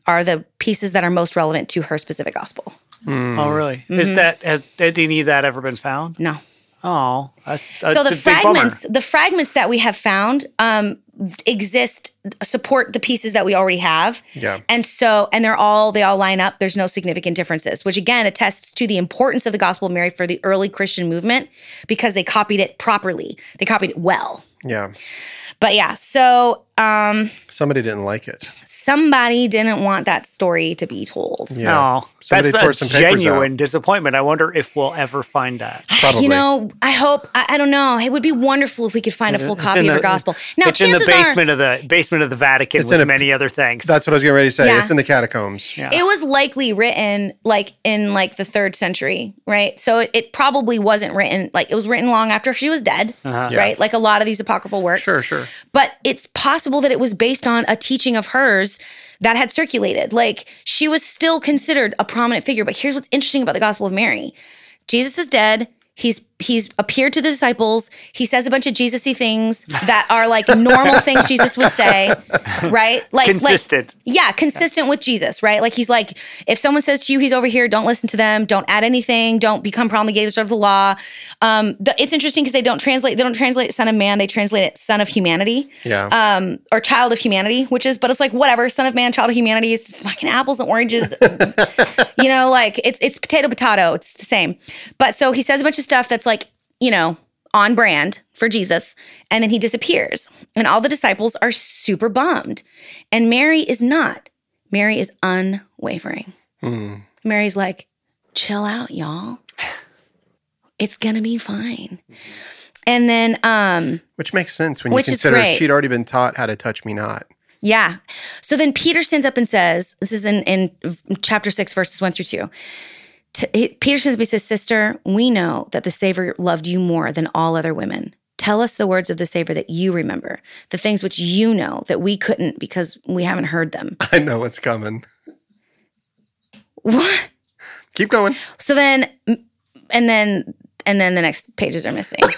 S4: are the pieces that are most relevant to her specific gospel.
S6: Oh, really? Is that has did any of that ever been found?
S4: No.
S6: Oh, that's, that's
S4: so the
S6: a big bummer.
S4: fragments the fragments that we have found um exist support the pieces that we already have
S5: Yeah.
S4: and so and they're all they all line up there's no significant differences which again attests to the importance of the gospel of mary for the early christian movement because they copied it properly they copied it well
S5: Yeah.
S4: but yeah so um
S5: Somebody didn't like it.
S4: Somebody didn't want that story to be told
S5: Yeah.
S6: No,
S5: Somebody
S6: that's
S5: pour
S6: a
S5: some
S6: genuine disappointment. I wonder if we'll ever find that.
S5: Probably.
S4: you know i hope I, I don't know it would be wonderful if we could find a full copy
S6: in
S4: of
S6: the-
S4: the gospel now
S6: it's in the
S4: chances are
S6: basement of the basement of the Vatican with
S5: in a-
S6: many other things.
S5: That's what I was getting ready to say.
S4: Yeah.
S5: It's in the catacombs.
S6: Yeah.
S4: it was likely written like in like the third century right so it, it probably wasn't written like it was written long after she was dead
S6: Uh-huh.
S5: Yeah.
S4: right like a lot of these apocryphal works
S5: Sure, sure.
S4: but it's possible that it was based on a teaching of hers that had circulated. Like she was still considered a prominent figure but here's what's interesting about the gospel of mary. Jesus is dead. He's he's appeared to the disciples he says a bunch of jesus-y things that are like normal [laughs] things jesus would say right like like
S6: Consistent.
S4: yeah, consistent with Jesus, right? Like he's like, if someone says to you, he's over here, don't listen to them, don't add anything, don't become promulgators of the law. Um, the, it's interesting because they don't translate, they don't translate son of man, they translate it son of humanity,
S5: Yeah.
S4: um, or child of humanity, which is, but it's like whatever, son of man, child of humanity, it's fucking apples and oranges, [laughs] you know, like it's it's potato potato, it's the same. But so he says a bunch of stuff that's like, you know, on brand for Jesus, and then he disappears. And all the disciples are super bummed. And Mary is not. Mary is unwavering.
S5: Hmm.
S4: Mary's like, chill out, y'all. It's gonna be fine. And then um
S5: Which makes sense when you consider she'd already been taught how to touch me not.
S4: Yeah. So then Peter stands up and says, this is in, in chapter six, verses one through two. T- Peter and says, Sister, we know that the Savior loved you more than all other women. Tell us the words of the Savior that you remember, the things which you know that we couldn't because we haven't heard them. [laughs]
S5: I know what's coming.
S4: What?
S5: Keep going.
S4: So then, and then, and then the next pages are missing. [laughs]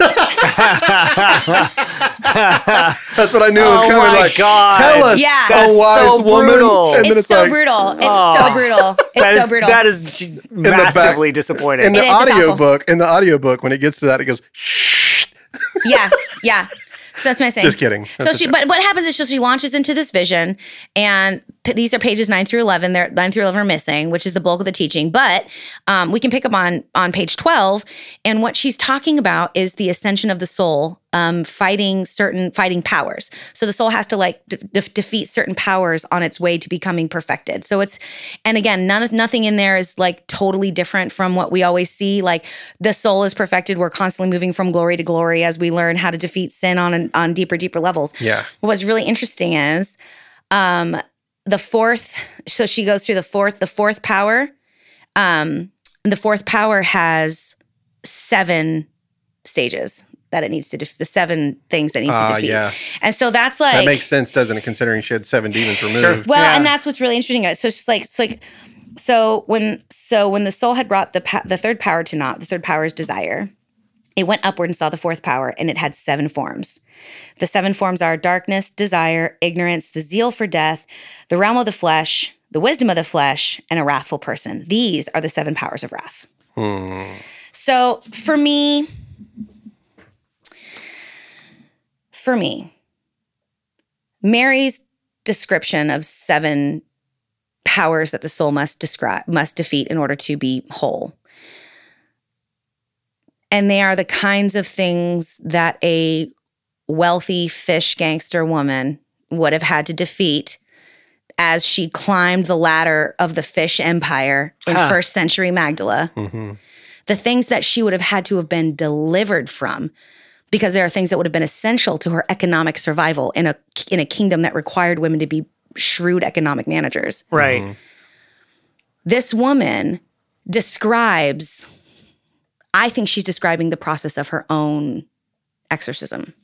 S5: That's what I knew it was
S6: Oh
S5: coming.
S6: my
S5: like,
S6: God.
S5: tell us,
S4: Yeah.
S5: a wise
S6: so
S5: woman.
S6: brutal.
S5: And then
S4: it's,
S5: it's,
S4: so
S5: like,
S4: brutal. It's
S6: Oh.
S4: so brutal. It's
S6: That
S4: so
S6: is-
S4: brutal.
S6: That is g-
S5: back-
S6: massively disappointing.
S5: in the
S4: It is,
S5: audio book, in the audio book, when it gets to that, it goes, shh.
S4: yeah, yeah. So that's my missing.
S5: Just kidding.
S4: So she,
S5: okay.
S4: but what happens is she, she launches into this vision, and p- these are pages nine through eleven. They're nine through eleven are missing, which is the bulk of the teaching. But um, we can pick up on on page twelve, and what she's talking about is the ascension of the soul, um, fighting certain fighting powers. So the soul has to like de- de- defeat certain powers on its way to becoming perfected. So it's, and again, none of nothing in there is like totally different from what we always see. Like the soul is perfected. We're constantly moving from glory to glory as we learn how to defeat sin on an, on deeper, deeper levels.
S5: Yeah.
S4: What's really interesting is um the fourth so she goes through the fourth the fourth power um the fourth power has seven stages that it needs to def- the seven things that it needs
S5: Ah,
S4: to defeat
S5: yeah.
S4: and so that's like
S5: that makes sense, doesn't it? Considering she had seven demons removed.
S4: well,
S6: Yeah.
S4: and that's what's really interesting. So it's just like, it's like, so when, so when the soul had brought the pa- the third power to naught, the third power is desire. It went upward and saw the fourth power, and it had seven forms. The seven forms are darkness, desire, ignorance, the zeal for death, the realm of the flesh, the wisdom of the flesh, and a wrathful person. These are the seven powers of wrath.
S5: Hmm.
S4: So for me, for me, Mary's description of seven powers that the soul must describe must defeat in order to be whole. And they are the kinds of things that a wealthy fish gangster woman would have had to defeat as she climbed the ladder of the fish empire in
S6: Huh.
S4: first century Magdala
S5: Mhm.
S4: the things that she would have had to have been delivered from because there are things that would have been essential to her economic survival in a in a kingdom that required women to be shrewd economic managers.
S6: right.
S4: This woman describes I think she's describing the process of her own exorcism.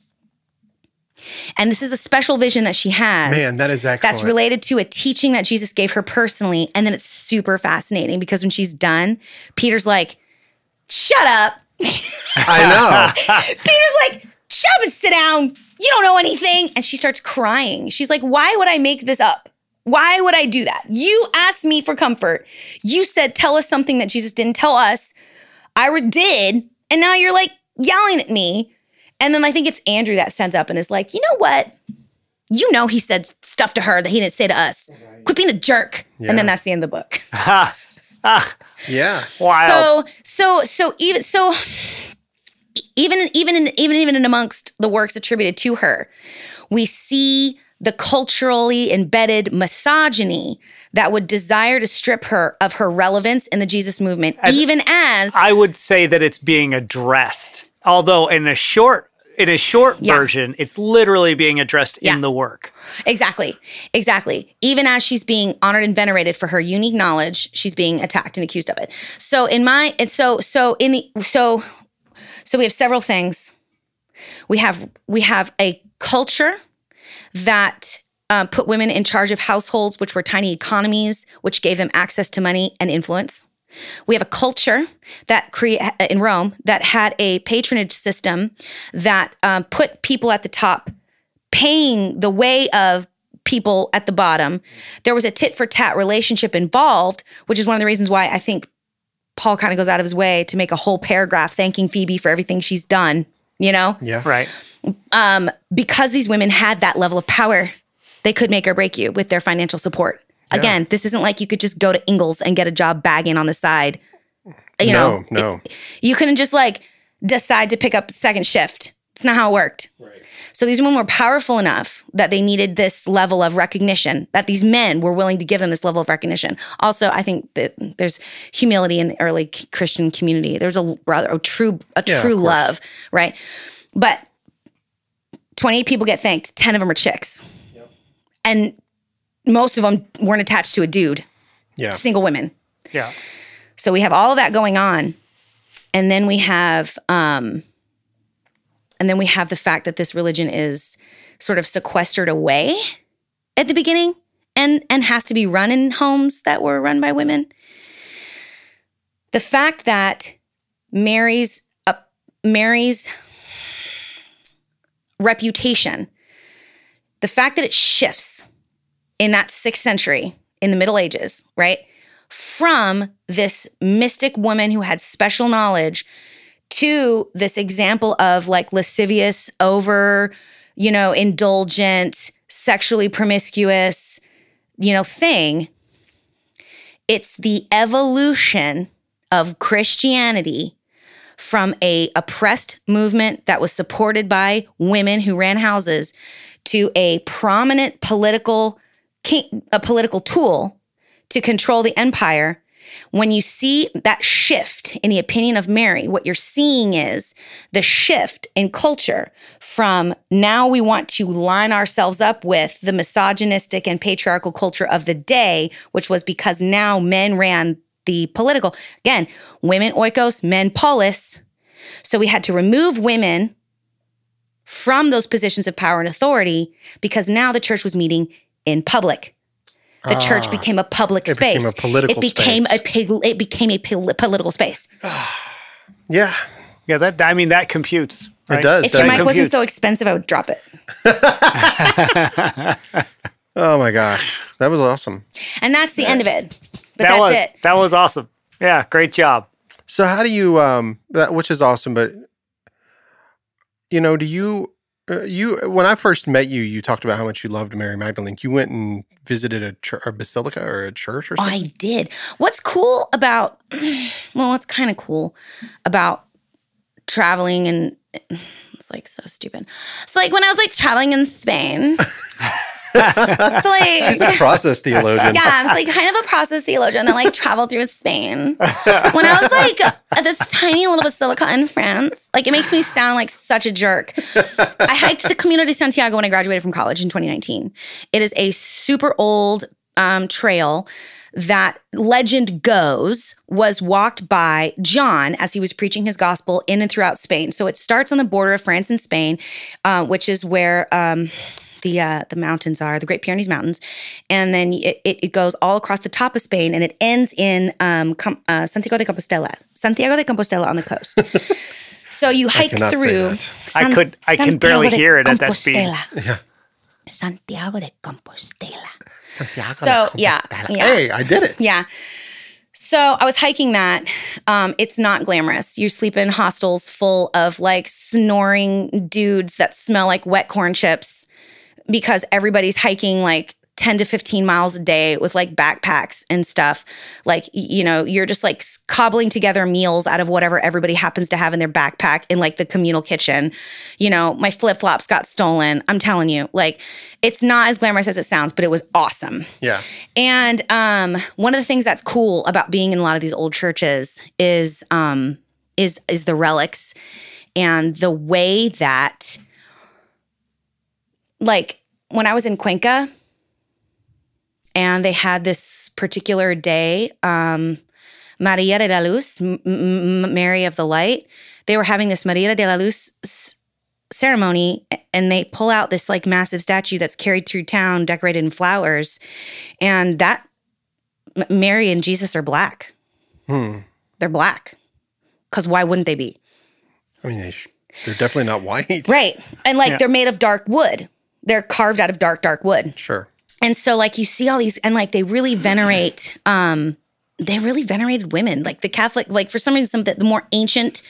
S4: And this is a special vision that she has.
S5: Man, that is excellent.
S4: That's related to a teaching that Jesus gave her personally. And then it's super fascinating because when she's done, Peter's like, shut up. [laughs]
S5: I know. [laughs]
S4: Peter's like, shut up and sit down. You don't know anything. And she starts crying. She's like, why would I make this up? Why would I do that? You asked me for comfort. You said, tell us something that Jesus didn't tell us. I did. And now you're like, yelling at me. And then I think it's Andrew that stands up and is like, you know what? You know he said stuff to her that he didn't say to us. Quit being a jerk.
S5: Yeah.
S4: And then that's the end of the book. [laughs]
S6: Ah,
S5: Yeah.
S6: wow.
S4: So so so even so even even in, even even in amongst the works attributed to her, we see the culturally embedded misogyny that would desire to strip her of her relevance in the Jesus movement,
S6: As-
S4: even as
S6: I would say that it's being addressed. Although in a short in a short
S4: Yeah.
S6: version, it's literally being addressed
S4: Yeah.
S6: in the work.
S4: Exactly. Exactly. Even as she's being honored and venerated for her unique knowledge, she's being attacked and accused of it. So in my and so so in the so so we have several things. We have we have a culture that um, put women in charge of households, which were tiny economies, which gave them access to money and influence. We have a culture that create in Rome that had a patronage system that um, put people at the top paying the way of people at the bottom. There was a tit for tat relationship involved, which is one of the reasons why I think Paul kind of goes out of his way to make a whole paragraph thanking Phoebe for everything she's done, you know?
S5: Yeah.
S6: Right.
S4: Um, because these women had that level of power, they could make or break you with their financial support. Again, this isn't like you could just go to Ingles and get a job bagging on the side. You know,
S5: no, no.
S4: you couldn't just like decide to pick up second shift. It's not how it worked. Right. So these women were powerful enough that they needed this level of recognition, that these men were willing to give them this level of recognition. Also, I think that there's humility in the early Christian community. There's a rather a true a
S5: Yeah,
S4: true love, right? But 28 people get thanked, 10 of them are chicks. Yep. And most of them weren't attached to a dude,
S5: Yeah.
S4: single women.
S6: Yeah.
S4: So we have all of that going on. And then we have um and then we have the fact that this religion is sort of sequestered away at the beginning and and has to be run in homes that were run by women. The fact that Mary's uh, Mary's reputation, the fact that it shifts in that 6th century in the Middle Ages, right? from this mystic woman who had special knowledge to this example of like lascivious, over, you know, indulgent, sexually promiscuous, you know, thing. It's the evolution of Christianity from a oppressed movement that was supported by women who ran houses to a prominent political king, a political tool to control the empire, when you see that shift in the opinion of Mary, what you're seeing is the shift in culture from now we want to line ourselves up with the misogynistic and patriarchal culture of the day, which was because now men ran the political. Again, women oikos, men polis. So we had to remove women from those positions of power and authority because now the church was meeting in public the church
S5: Ah.
S4: became a public
S5: It
S4: space.
S5: became a political
S4: It became
S5: space.
S4: a it became a pol- political space. [sighs]
S5: Yeah.
S6: Yeah, that I mean that computes. Right?
S5: It does.
S4: If your
S5: doesn't
S4: mic
S5: it?
S4: wasn't so expensive, I would drop it. [laughs]
S5: Oh my gosh. That was awesome.
S4: And that's the end of it. But
S6: that
S4: that's
S6: was
S4: it.
S6: that was awesome. Yeah, great job.
S5: So how do you um that which is awesome, but you know, do you uh, you when I first met you, you talked about how much you loved Mary Magdalene. You went and visited a, chur a basilica or a church or something.
S4: I did. What's cool about, [clears throat] well, what's kind of cool about traveling and [sighs] it's like so stupid. It's like when I was like traveling in Spain. [laughs] it's like
S5: She's a process theologian.
S4: Yeah, I'm like kind of a process theologian that like traveled through Spain. When I was like at this tiny little basilica in France, like it makes me sound like such a jerk. I hiked the Camino de Santiago when I graduated from college in 2019. It is a super old um, trail that legend goes was walked by John as he was preaching his gospel in and throughout Spain. So it starts on the border of France and Spain, uh, which is where um, the uh, the mountains are, the Great Pyrenees Mountains, and then it, it, it goes all across the top of Spain, and it ends in um, Com- uh, Santiago de Compostela, Santiago de Compostela on the coast. [laughs] so you hike
S5: cannot say
S4: through.
S5: that.
S6: I could- I can barely
S4: Santiago
S6: hear it at that speed.
S5: Yeah.
S4: Santiago de Compostela. Santiago So yeah, yeah.
S5: Hey, I did it.
S4: Yeah. So I was hiking that. Um, it's not glamorous. You sleep in hostels full of like snoring dudes that smell like wet corn chips because everybody's hiking like 10 to 15 miles a day with like backpacks and stuff. Like, you know, you're just like cobbling together meals out of whatever everybody happens to have in their backpack in like the communal kitchen. You know, my flip flops got stolen. I'm telling you, like, it's not as glamorous as it sounds, but it was awesome.
S5: Yeah.
S4: And um, one of the things that's cool about being in a lot of these old churches is um, is is the relics and the way that, like, when I was in Cuenca, and they had this particular day, um, Maria de la Luz, M- M- Mary of the Light. They were having this Maria de la Luz s- ceremony, and they pull out this like massive statue that's carried through town, decorated in flowers, and that M- Mary and Jesus are black.
S5: Hmm.
S4: They're black, because why wouldn't they be?
S5: I mean, they sh- they're definitely not [laughs] white.
S4: Right, and like
S6: Yeah.
S4: they're made of dark wood. They're carved out of dark, dark wood.
S5: Sure.
S4: And so like you see all these and like they really venerate um they really venerated women. Like the Catholic like for some reason some of the, the more ancient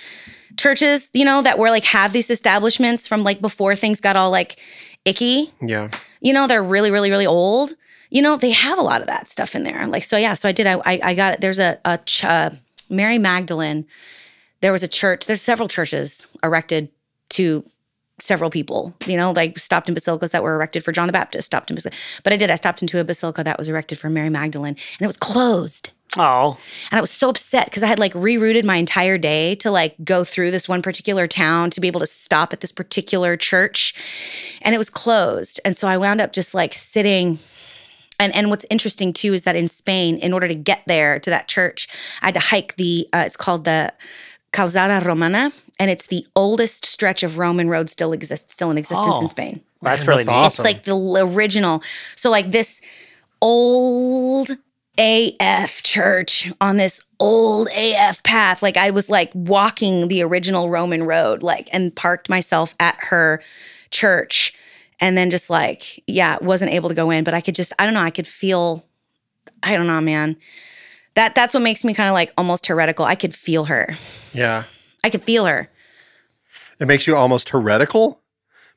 S4: churches, you know, that were like have these establishments from like before things got all like icky,
S5: Yeah.
S4: you know, they're really really really old. You know, they have a lot of that stuff in there. Like so yeah, so I did I I, I got it. There's a a ch- uh, Mary Magdalene. There was a church. There's several churches erected to several people, you know, like stopped in basilicas that were erected for John the Baptist, stopped in basilica. But I did, I stopped into a basilica that was erected for Mary Magdalene and it was closed.
S6: Oh,
S4: And I was so upset because I had like rerouted my entire day to like go through this one particular town to be able to stop at this particular church. And it was closed. And so I wound up just like sitting. And, and what's interesting too is that in Spain, in order to get there to that church, I had to hike the, uh, it's called the Calzada Romana, and it's the oldest stretch of Roman road still exists, still in existence
S6: Oh.
S4: in Spain.
S6: that's really
S5: that's awesome.
S4: It's like the original. So like this old AF church on this old AF path. Like I was like walking the original Roman road, like and parked myself at her church. And then just like, yeah, wasn't able to go in, but I could just, I don't know, I could feel, I don't know, man. That that's what makes me kind of like almost heretical. I could feel her.
S5: Yeah.
S4: I could feel her.
S5: It makes you almost heretical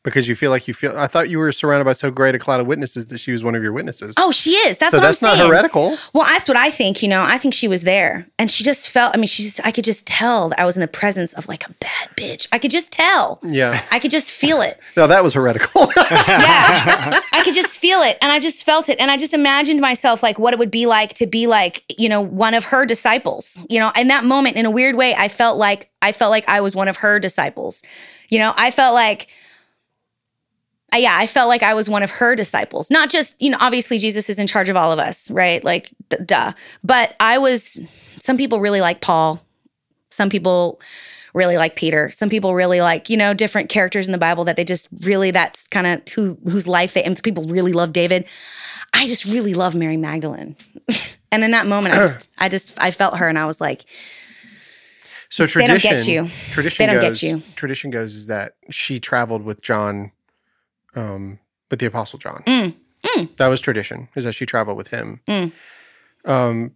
S5: because you feel like you feel. I thought you were surrounded by so great a cloud of witnesses that she was one of your witnesses.
S4: Oh, she is. That's
S5: so
S4: what
S5: that's
S4: I'm
S5: not
S4: saying.
S5: heretical.
S4: Well, that's what I think. You know, I think she was there, and she just felt. I mean, she's. I could just tell that I was in the presence of like a bad bitch. I could just tell.
S5: Yeah.
S4: I could just feel it. [laughs]
S5: No, that was heretical. [laughs]
S4: Yeah, I could just feel it, and I just felt it, and I just imagined myself like what it would be like to be like you know one of her disciples. You know, in that moment, in a weird way, I felt like I felt like I was one of her disciples. You know, I felt like. Yeah, I felt like I was one of her disciples. Not just, you know, obviously Jesus is in charge of all of us, right? Like, d- duh. But I was, some people really like Paul. Some people really like Peter. Some people really like, you know, different characters in the Bible that they just really, that's kind of who, whose life they, and people really love David. I just really love Mary Magdalene. [laughs] and in that moment, I [clears throat] just, I just, I felt her and I was like,
S5: So tradition,
S4: They don't
S5: tradition,
S4: get you.
S5: Tradition
S4: They don't get you.
S5: Tradition goes is that she traveled with John, um, with the Apostle John.
S4: Mm, mm.
S5: That was tradition. Is that she traveled with him.
S4: Mm.
S5: Um,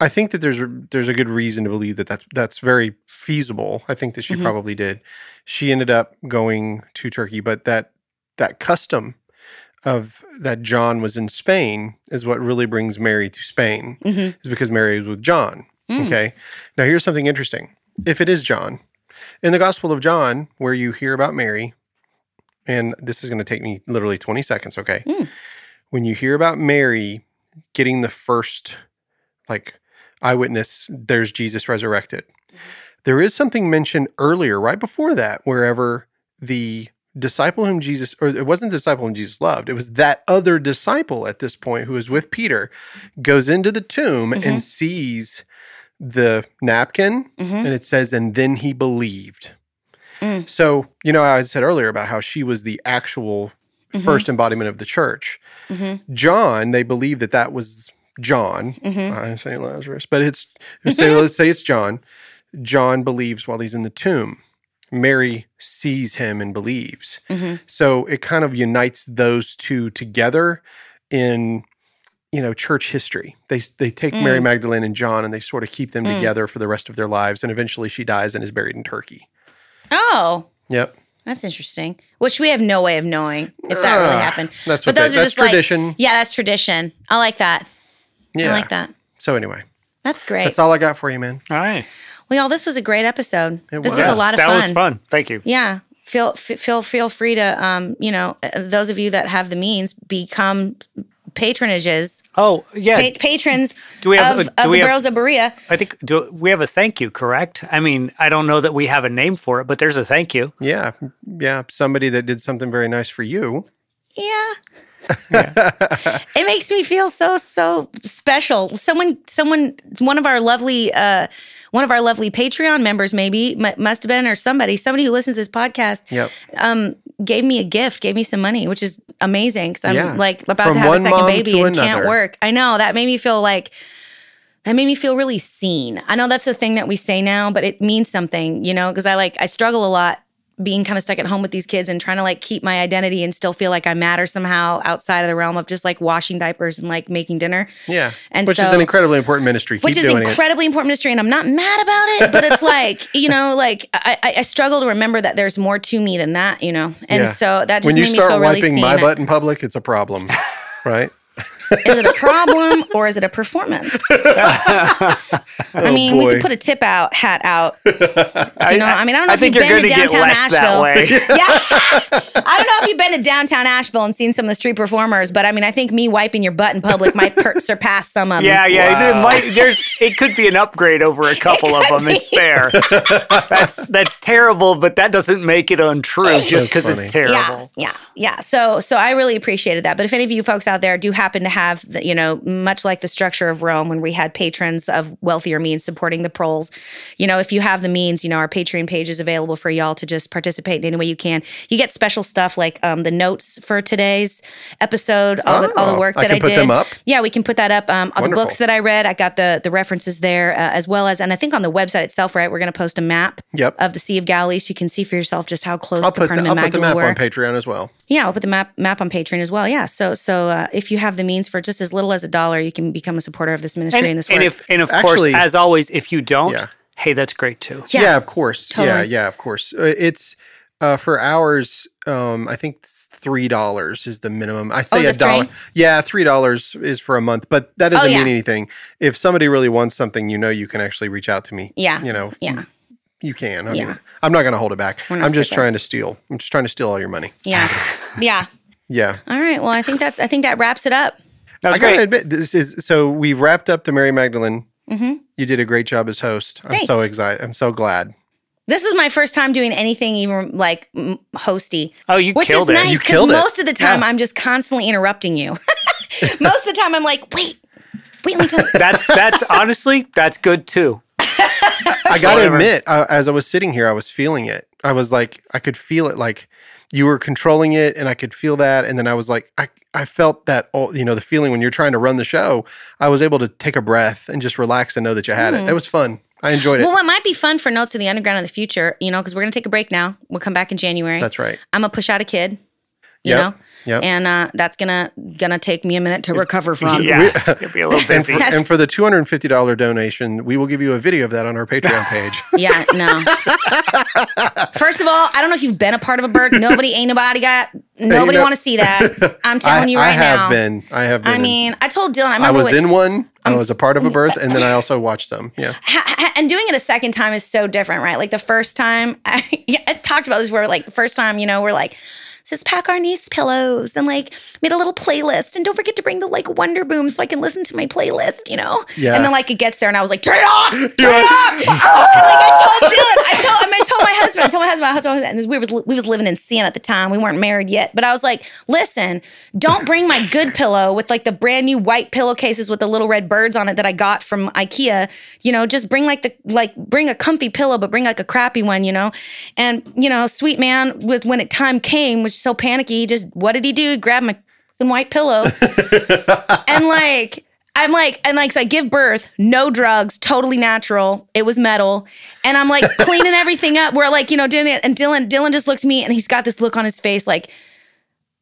S5: I think that there's a, there's a good reason to believe that that's that's very feasible. I think that she
S4: Mhm.
S5: probably did. She ended up going to Turkey, but that that custom of that John was in Spain is what really brings Mary to Spain.
S4: Mhm.
S5: Is because Mary was with John.
S4: Mm.
S5: Okay. Now here's something interesting. If it is John, in the Gospel of John, where you hear about Mary, and this is going to take me literally 20 seconds, okay?
S4: Mm.
S5: When you hear about Mary getting the first like eyewitness, there's Jesus resurrected. There is something mentioned earlier, right before that, wherever the disciple whom Jesus, or it wasn't the disciple whom Jesus loved, it was that other disciple at this point who was with Peter, goes into the tomb
S4: Mhm.
S5: and sees the napkin,
S4: Mhm.
S5: and it says, and then he believed.
S4: Mm.
S5: So, you know, I said earlier about how she was the actual
S4: Mhm.
S5: first embodiment of the church.
S4: Mhm.
S5: John, they believe that that was John.
S4: Mhm.
S5: I say Lazarus, but it's let's say, let's say it's John. John believes while he's in the tomb. Mary sees him and believes.
S4: Mhm.
S5: So it kind of unites those two together in you know church history. They they take
S4: Mm.
S5: Mary Magdalene and John and they sort of keep them
S4: Mm.
S5: together for the rest of their lives, and eventually she dies and is buried in Turkey.
S4: Oh,
S5: Yep,
S4: that's interesting. Which we have no way of knowing if that really
S5: Ah,
S4: happened.
S5: that's
S4: But
S5: what
S4: those
S5: they,
S4: are
S5: that's
S4: just like-
S5: tradition.
S4: Yeah, that's tradition. I like that.
S5: yeah,
S4: I like that.
S5: So anyway,
S4: That's great.
S5: that's all I got for you, man.
S6: All right.
S4: well, y'all, this was a great episode.
S5: It
S4: this was.
S5: was.
S4: a lot of
S6: that
S4: fun.
S6: was fun. Thank you.
S4: Yeah. Feel f- feel feel free to um you know uh, those of you that have the means become patronages
S6: Oh, yeah.
S4: pa- patrons
S6: Do we have-
S4: of,
S6: do
S4: of
S6: we
S4: the
S6: have-
S4: Burros of Berea.
S6: I think do we have a thank you, correct? I mean, I don't know that we have a name for it, but there's a thank you.
S5: Yeah, yeah, somebody that did something very nice for you.
S4: Yeah. [laughs] it makes me feel so so special. Someone someone one of our lovely uh one of our lovely Patreon members maybe mu- must have been or somebody somebody who listens to this podcast
S5: Yep.
S4: um gave me a gift, gave me some money, which is amazing cuz I'm
S5: Yeah.
S4: like about
S5: From
S4: to have a second baby and can't work. I know that made me feel like that made me feel really seen. I know that's the thing that we say now, but it means something, you know, because I like I struggle a lot being kind of stuck at home with these kids and trying to like keep my identity and still feel like I matter somehow outside of the realm of just like washing diapers and like making dinner.
S5: Yeah,
S4: And
S5: which is an incredibly important ministry. Keep
S4: Which is
S5: doing it.
S4: incredibly important ministry, and I'm not mad about it, but it's like, [laughs] you know, like I, I, struggle to remember that there's more to me than that, you know? And
S5: Yeah.
S4: so that just
S5: when you
S4: made me
S5: start
S4: feel really
S5: wiping my butt in public, it's a problem, [laughs] right?
S4: Is it a problem or is it a performance? [laughs] I oh, mean, we
S5: Oh, boy.
S4: could put a tip out, hat out. [laughs] You know, I mean, I don't know
S6: I
S4: if you've been to
S6: going to get
S4: downtown Asheville. [laughs] Yeah. I don't know if you've been to downtown Asheville and seen some of the street performers, but I mean, I think me wiping your butt in public might per- surpass some of them.
S6: Yeah, yeah.
S5: Wow.
S6: It might, there's it could be an upgrade over a couple of
S4: could
S6: them. It's fair. That's that's terrible, but that doesn't make it untrue just because
S5: funny.
S6: it's
S4: Yeah, yeah, yeah. So, so I really appreciated that. But if any of you folks out there do happen to have, the, you know, much like the structure of Rome, when we had patrons of wealthier means supporting the proles, you know, if you have the means, you know, our Patreon page is available for y'all to just participate in any way you can. You get special stuff like um, the notes for today's episode, all, the, all the
S5: Oh,
S4: work
S5: I
S4: that
S5: can
S4: I,
S5: put
S4: did.
S5: them up?
S4: Yeah, we can put that up. Um, all the books that I read, I got the the references there, uh, as well as, and I think on the website itself, right, we're going to post a map
S5: Yep.
S4: of the Sea of Galilee, so you can see for yourself just how close
S5: I'll
S4: the
S5: put the,
S4: Capernaum
S5: I'll put the map
S4: were.
S5: on Patreon as well.
S4: Yeah, I'll put the map map on Patreon as well. Yeah. So so uh, if you have the means for just as little as a dollar, you can become a supporter of this ministry
S6: And,
S4: and this
S6: and
S4: work.
S6: if and of
S5: Actually-
S6: course, as always, if you don't,
S5: Yeah.
S6: hey, that's great too.
S4: Yeah,
S5: Yeah, of course. Yeah,
S4: totally.
S5: yeah, of course. Uh, It's uh, for hours. Um, I think three dollars is the minimum. I
S4: Oh,
S5: say
S4: is
S5: a
S4: it free?
S5: dollar. Yeah, three dollars is for a month, but that doesn't
S4: Oh, yeah.
S5: mean anything. If somebody really wants something, you know, you can actually reach out to me.
S4: Yeah.
S5: you know,
S4: yeah,
S5: you can. I
S4: Yeah.
S5: mean, I'm not going to hold it back. I'm just
S4: sickos.
S5: trying to steal. I'm just trying to steal all your money.
S4: yeah, [laughs] yeah.
S5: Yeah,
S4: All right. Well, I think that's I think that wraps it up.
S6: That was
S5: I gotta
S6: great.
S5: admit, this is so we've wrapped up the Mary Magdalene.
S4: hmm
S5: You did a great job as host. I'm
S4: Thanks.
S5: so excited. I'm so glad.
S4: This was my first time doing anything even like hosty,
S6: Oh, you
S4: which
S6: killed
S4: is
S6: it.
S4: nice
S5: You
S4: because
S5: killed it.
S4: most of the time
S6: Yeah.
S4: I'm just constantly interrupting you. [laughs] [laughs] most of the time I'm like, wait, wait, let me tell you.
S6: That's that's honestly that's good too.
S5: I got to
S6: Whatever.
S5: admit, uh, as I was sitting here, I was feeling it. I was like, I could feel it. Like you were controlling it, and I could feel that. And then I was like, I, I felt that, you know, the feeling when you're trying to run the show. I was able to take a breath and just relax and know that you had it. It hmm. was fun. I enjoyed it.
S4: Well, what might be fun for Notes of the Underground in the future, you know, because we're going to take a break now. We'll come back in January.
S5: That's right.
S4: I'm going to push out a kid, you
S5: Yep.
S4: know,
S5: Yep.
S4: and uh, that's going to gonna take me a minute to recover [laughs] from.
S6: Yeah, [laughs] you'll be a little
S5: And
S6: busy.
S5: for, and for the two hundred and fifty dollar donation, we will give you a video of that on our Patreon page. [laughs]
S4: Yeah, no. First of all, I don't know if you've been a part of a bird. Nobody, ain't nobody got, nobody
S5: know-
S4: want to see that. I'm telling
S5: I,
S4: you right now.
S5: I have
S4: now.
S5: been. I have been.
S4: I
S5: in-
S4: mean, I told Dylan, I
S5: I was
S4: when-
S5: in one. I was a part of a birth, and then I also watched them. Yeah.
S4: ha- ha- and doing it a second time is so different, right? Like the first time, I, yeah, I talked about this where like first time, you know, we're like, let's pack our niece pillows and like made a little playlist and don't forget to bring the like Wonderboom so I can listen to my playlist, you know?
S5: Yeah.
S4: And then like it gets there and I was like, turn it off, turn it off. and [laughs] like I told Dylan, I told, I, mean, I told my husband, I told my husband, I told my husband, and we was we was living in Siena at the time. We weren't married yet, but I was like, listen, don't bring my good pillow with like the brand new white pillowcases with the little red birds on it that I got from IKEA. You know, just bring like the like bring a comfy pillow, but bring like a crappy one. You know, and you know, sweet man with when it time came was so panicky. He just what did he do? He grabbed my white pillow [laughs] and like. I'm like, and like, so I give birth, no drugs, totally natural. It was metal. And I'm like [laughs] cleaning everything up. We're like, you know, doing it. And Dylan, Dylan just looks at me and he's got this look on his face like,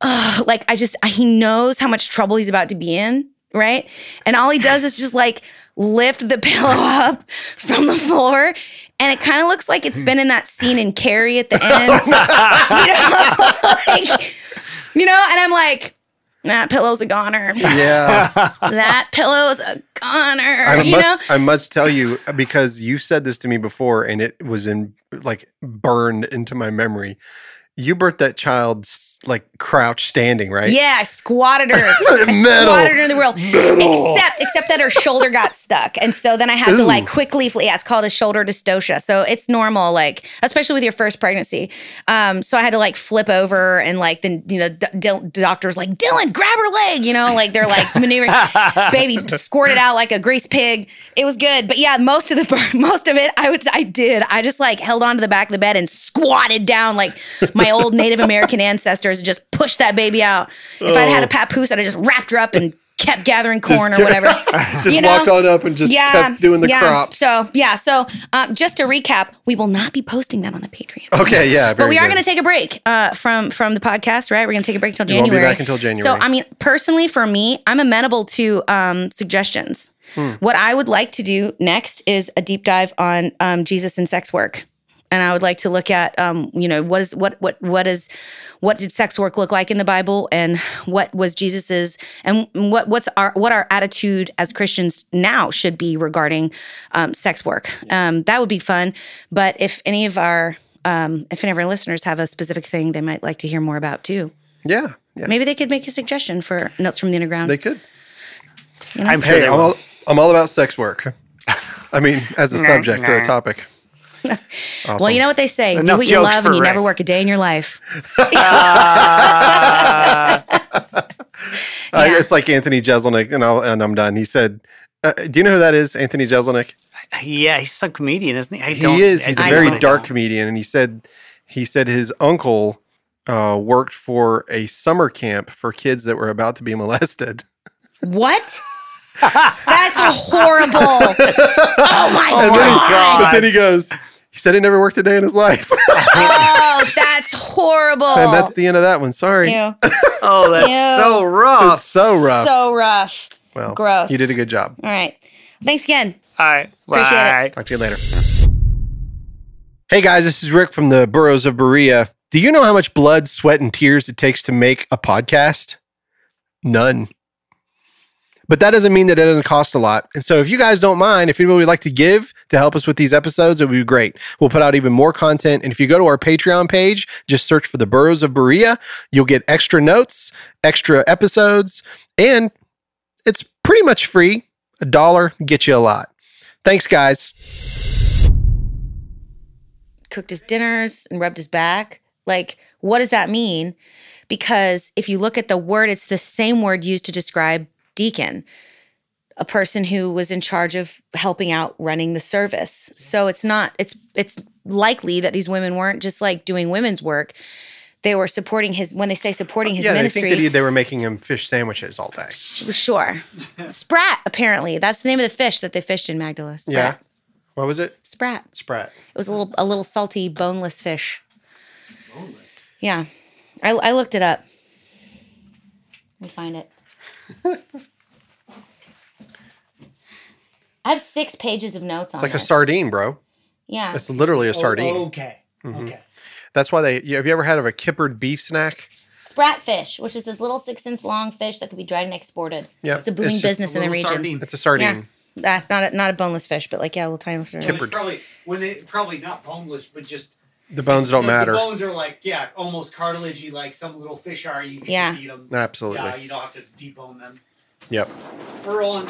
S4: ugh, like I just, he knows how much trouble he's about to be in. right? And all he does is just like lift the [laughs] pillow up from the floor. And it kind of looks like it's hmm. been in that scene in Carrie at the [laughs] end. you know? [laughs] like, you know, and I'm like, that pillow's a goner.
S5: Yeah. [laughs]
S4: that pillow's a goner.
S5: I
S4: you
S5: must
S4: know?
S5: I must tell you because you said this to me before and it was in like burned into my memory. You birthed that child s- like crouch standing, right?
S4: Yeah, I squatted her. [laughs] I
S5: Metal.
S4: squatted her in the world. Except except that her shoulder got stuck. And so then I had to like
S5: Ooh.
S4: quickly yeah, it's called a shoulder dystocia. So it's normal, like, especially with your first pregnancy. Um, so I had to like flip over and like then you know, d- d- doctors like, Dylan, grab her leg, you know, like they're like maneuvering [laughs] baby squirted out like a grease pig. It was good. But yeah, most of the [laughs] most of it I would I did. I just like held onto the back of the bed and squatted down like my old Native American ancestors and just pushed that baby out. If I'd had a papoose, I'd have just wrapped her up and kept gathering corn or whatever. [laughs]
S5: Just
S4: You know?
S5: walked on up and just kept doing the
S4: yeah.
S5: crops.
S4: So yeah, so um, just to recap, we will not be posting that on the Patreon.
S5: Okay, yeah.
S4: But we are going to take a break uh, from from the podcast, right? We're going to take a break until January.
S5: be back until January.
S4: So, I mean, personally, for me, I'm amenable to um, suggestions.
S5: Hmm.
S4: What I would like to do next is a deep dive on um, Jesus and sex work, and I would like to look at, um, you know, what is what what what is what did sex work look like in the Bible, and what was Jesus's, and what what's our what our attitude as Christians now should be regarding um, sex work. Um, that would be fun. But if any of our um, if any of our listeners have a specific thing they might like to hear more about too,
S5: Yeah. Yeah.
S4: maybe they could make a suggestion for notes from the underground.
S5: They could.
S4: you know?
S6: I'm sure
S5: Hey, I'm all, I'm all about sex work. I mean, as a [laughs] subject or a topic. Awesome. [laughs]
S4: well, you know what they say: do what you love, and you
S6: Ray.
S4: never work a day in your life. [laughs] [laughs]
S6: Uh,
S4: Yeah.
S5: it's like Anthony Jeselnik, and, I'll, and I'm done. He said, uh, "Do you know who that is? Anthony Jeselnik.
S6: yeah, he's some comedian, isn't he? I don't,
S5: He is. He's a
S6: don't
S5: very
S6: know.
S5: dark comedian, and he said he said his uncle uh, worked for a summer camp for kids that were about to be molested.
S4: What? That's horrible. Oh my
S5: and then he,
S4: god.
S5: but then he goes, he said he never worked a day in his life, [laughs]
S4: Oh, that's horrible.
S5: and that's the end of that one. Sorry,
S4: Ew. [laughs]
S6: Oh, that's
S4: Ew.
S6: so rough.
S5: it's so rough.
S4: So rough.
S5: well,
S4: gross.
S5: You did a good job.
S4: All right. Thanks again.
S6: All right,
S4: Appreciate it.
S6: bye.
S5: Talk to you later. Hey guys, this is Rick from the Burros of Berea. Do you know how much blood, sweat, and tears it takes to make a podcast? None. But that doesn't mean that it doesn't cost a lot. And so if you guys don't mind, if anybody would like to give to help us with these episodes, it would be great. We'll put out even more content. And if you go to our Patreon page, just search for the Burros of Berea, you'll get extra notes, extra episodes, and it's pretty much free. A dollar gets you a lot. Thanks, guys.
S4: Cooked his dinners and rubbed his back. Like, what does that mean? Because if you look at the word, it's the same word used to describe deacon, a person who was in charge of helping out running the service. So it's not, it's it's likely that these women weren't just like doing women's work. They were supporting his when they say supporting his
S5: yeah,
S4: ministry.
S5: they think that he, they were making him fish sandwiches all day.
S4: Sure. Sprat, apparently. That's the name of the fish that they fished in Magdala. Sprat.
S5: Yeah. What was it?
S4: Sprat.
S5: Sprat.
S4: It was a little a little salty, boneless fish. Boneless. Yeah. I, I looked it up. Let me find it. I have six pages of notes
S5: It's
S4: on
S5: like a sardine, bro.
S4: Yeah.
S5: It's literally a sardine.
S6: Okay.
S5: Mhm.
S6: Okay.
S5: That's why they. Have you ever had of a kippered beef snack?
S4: Sprat fish, which is this little six inch long fish that could be dried and exported.
S5: Yeah,
S4: It's a booming
S5: It's just
S4: business in the region.
S5: It's a sardine.
S4: Uh, not a, not a boneless fish, but like yeah, a little tiny sardine.
S5: Kippered.
S7: Probably when it probably not boneless, but just
S5: The bones don't
S7: the,
S5: matter.
S7: The bones are like yeah, almost cartilagey, like some little fish are. You can
S4: Yeah.
S7: just eat them.
S5: Absolutely.
S7: Yeah, you don't have to debone them.
S5: Yep.
S7: We're rolling.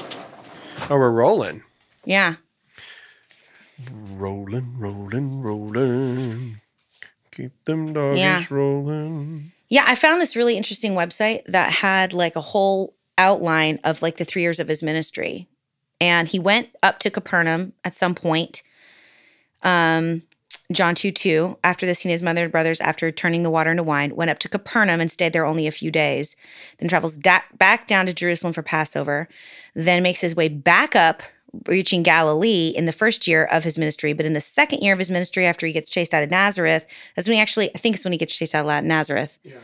S5: Oh, we're rolling.
S4: Yeah.
S5: Rolling, rolling, rolling. Keep them doggies
S4: Yeah.
S5: rolling.
S4: Yeah, I found this really interesting website that had like a whole outline of like the three years of his ministry. And he went up to Capernaum at some point. Um, John 2 2. After this, he and his mother and brothers, after turning the water into wine, went up to Capernaum and stayed there only a few days. Then travels da- back down to Jerusalem for Passover. Then makes his way back up, reaching Galilee in the first year of his ministry. But in the second year of his ministry, after he gets chased out of Nazareth, that's when he actually, I think it's when he gets chased out of Nazareth.
S7: Yeah.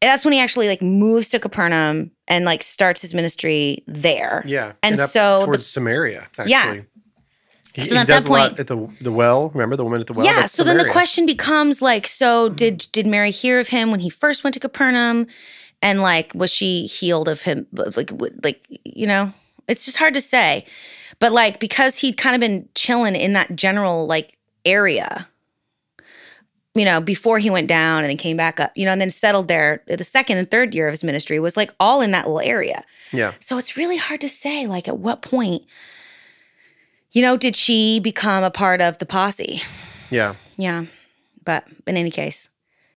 S4: that's when he actually like moves to Capernaum and like starts his ministry there.
S5: Yeah.
S4: And
S5: up
S4: so the-
S5: towards Samaria, actually.
S4: Yeah.
S5: He,
S4: So
S5: he
S4: at
S5: does
S4: that
S5: a lot
S4: point-
S5: at the the well. Remember the woman at the well?
S4: yeah. So then the question becomes like, so mm-hmm. did did Mary hear of him when he first went to Capernaum, and like was she healed of him? Like like you know, it's just hard to say, but like because he'd kind of been chilling in that general like area. You know, before he went down and then came back up, you know, and then settled there. The second and third year of his ministry was like all in that little area.
S5: Yeah.
S4: So it's really hard to say, like, at what point, you know, did she become a part of the posse?
S5: Yeah.
S4: Yeah. But in any case,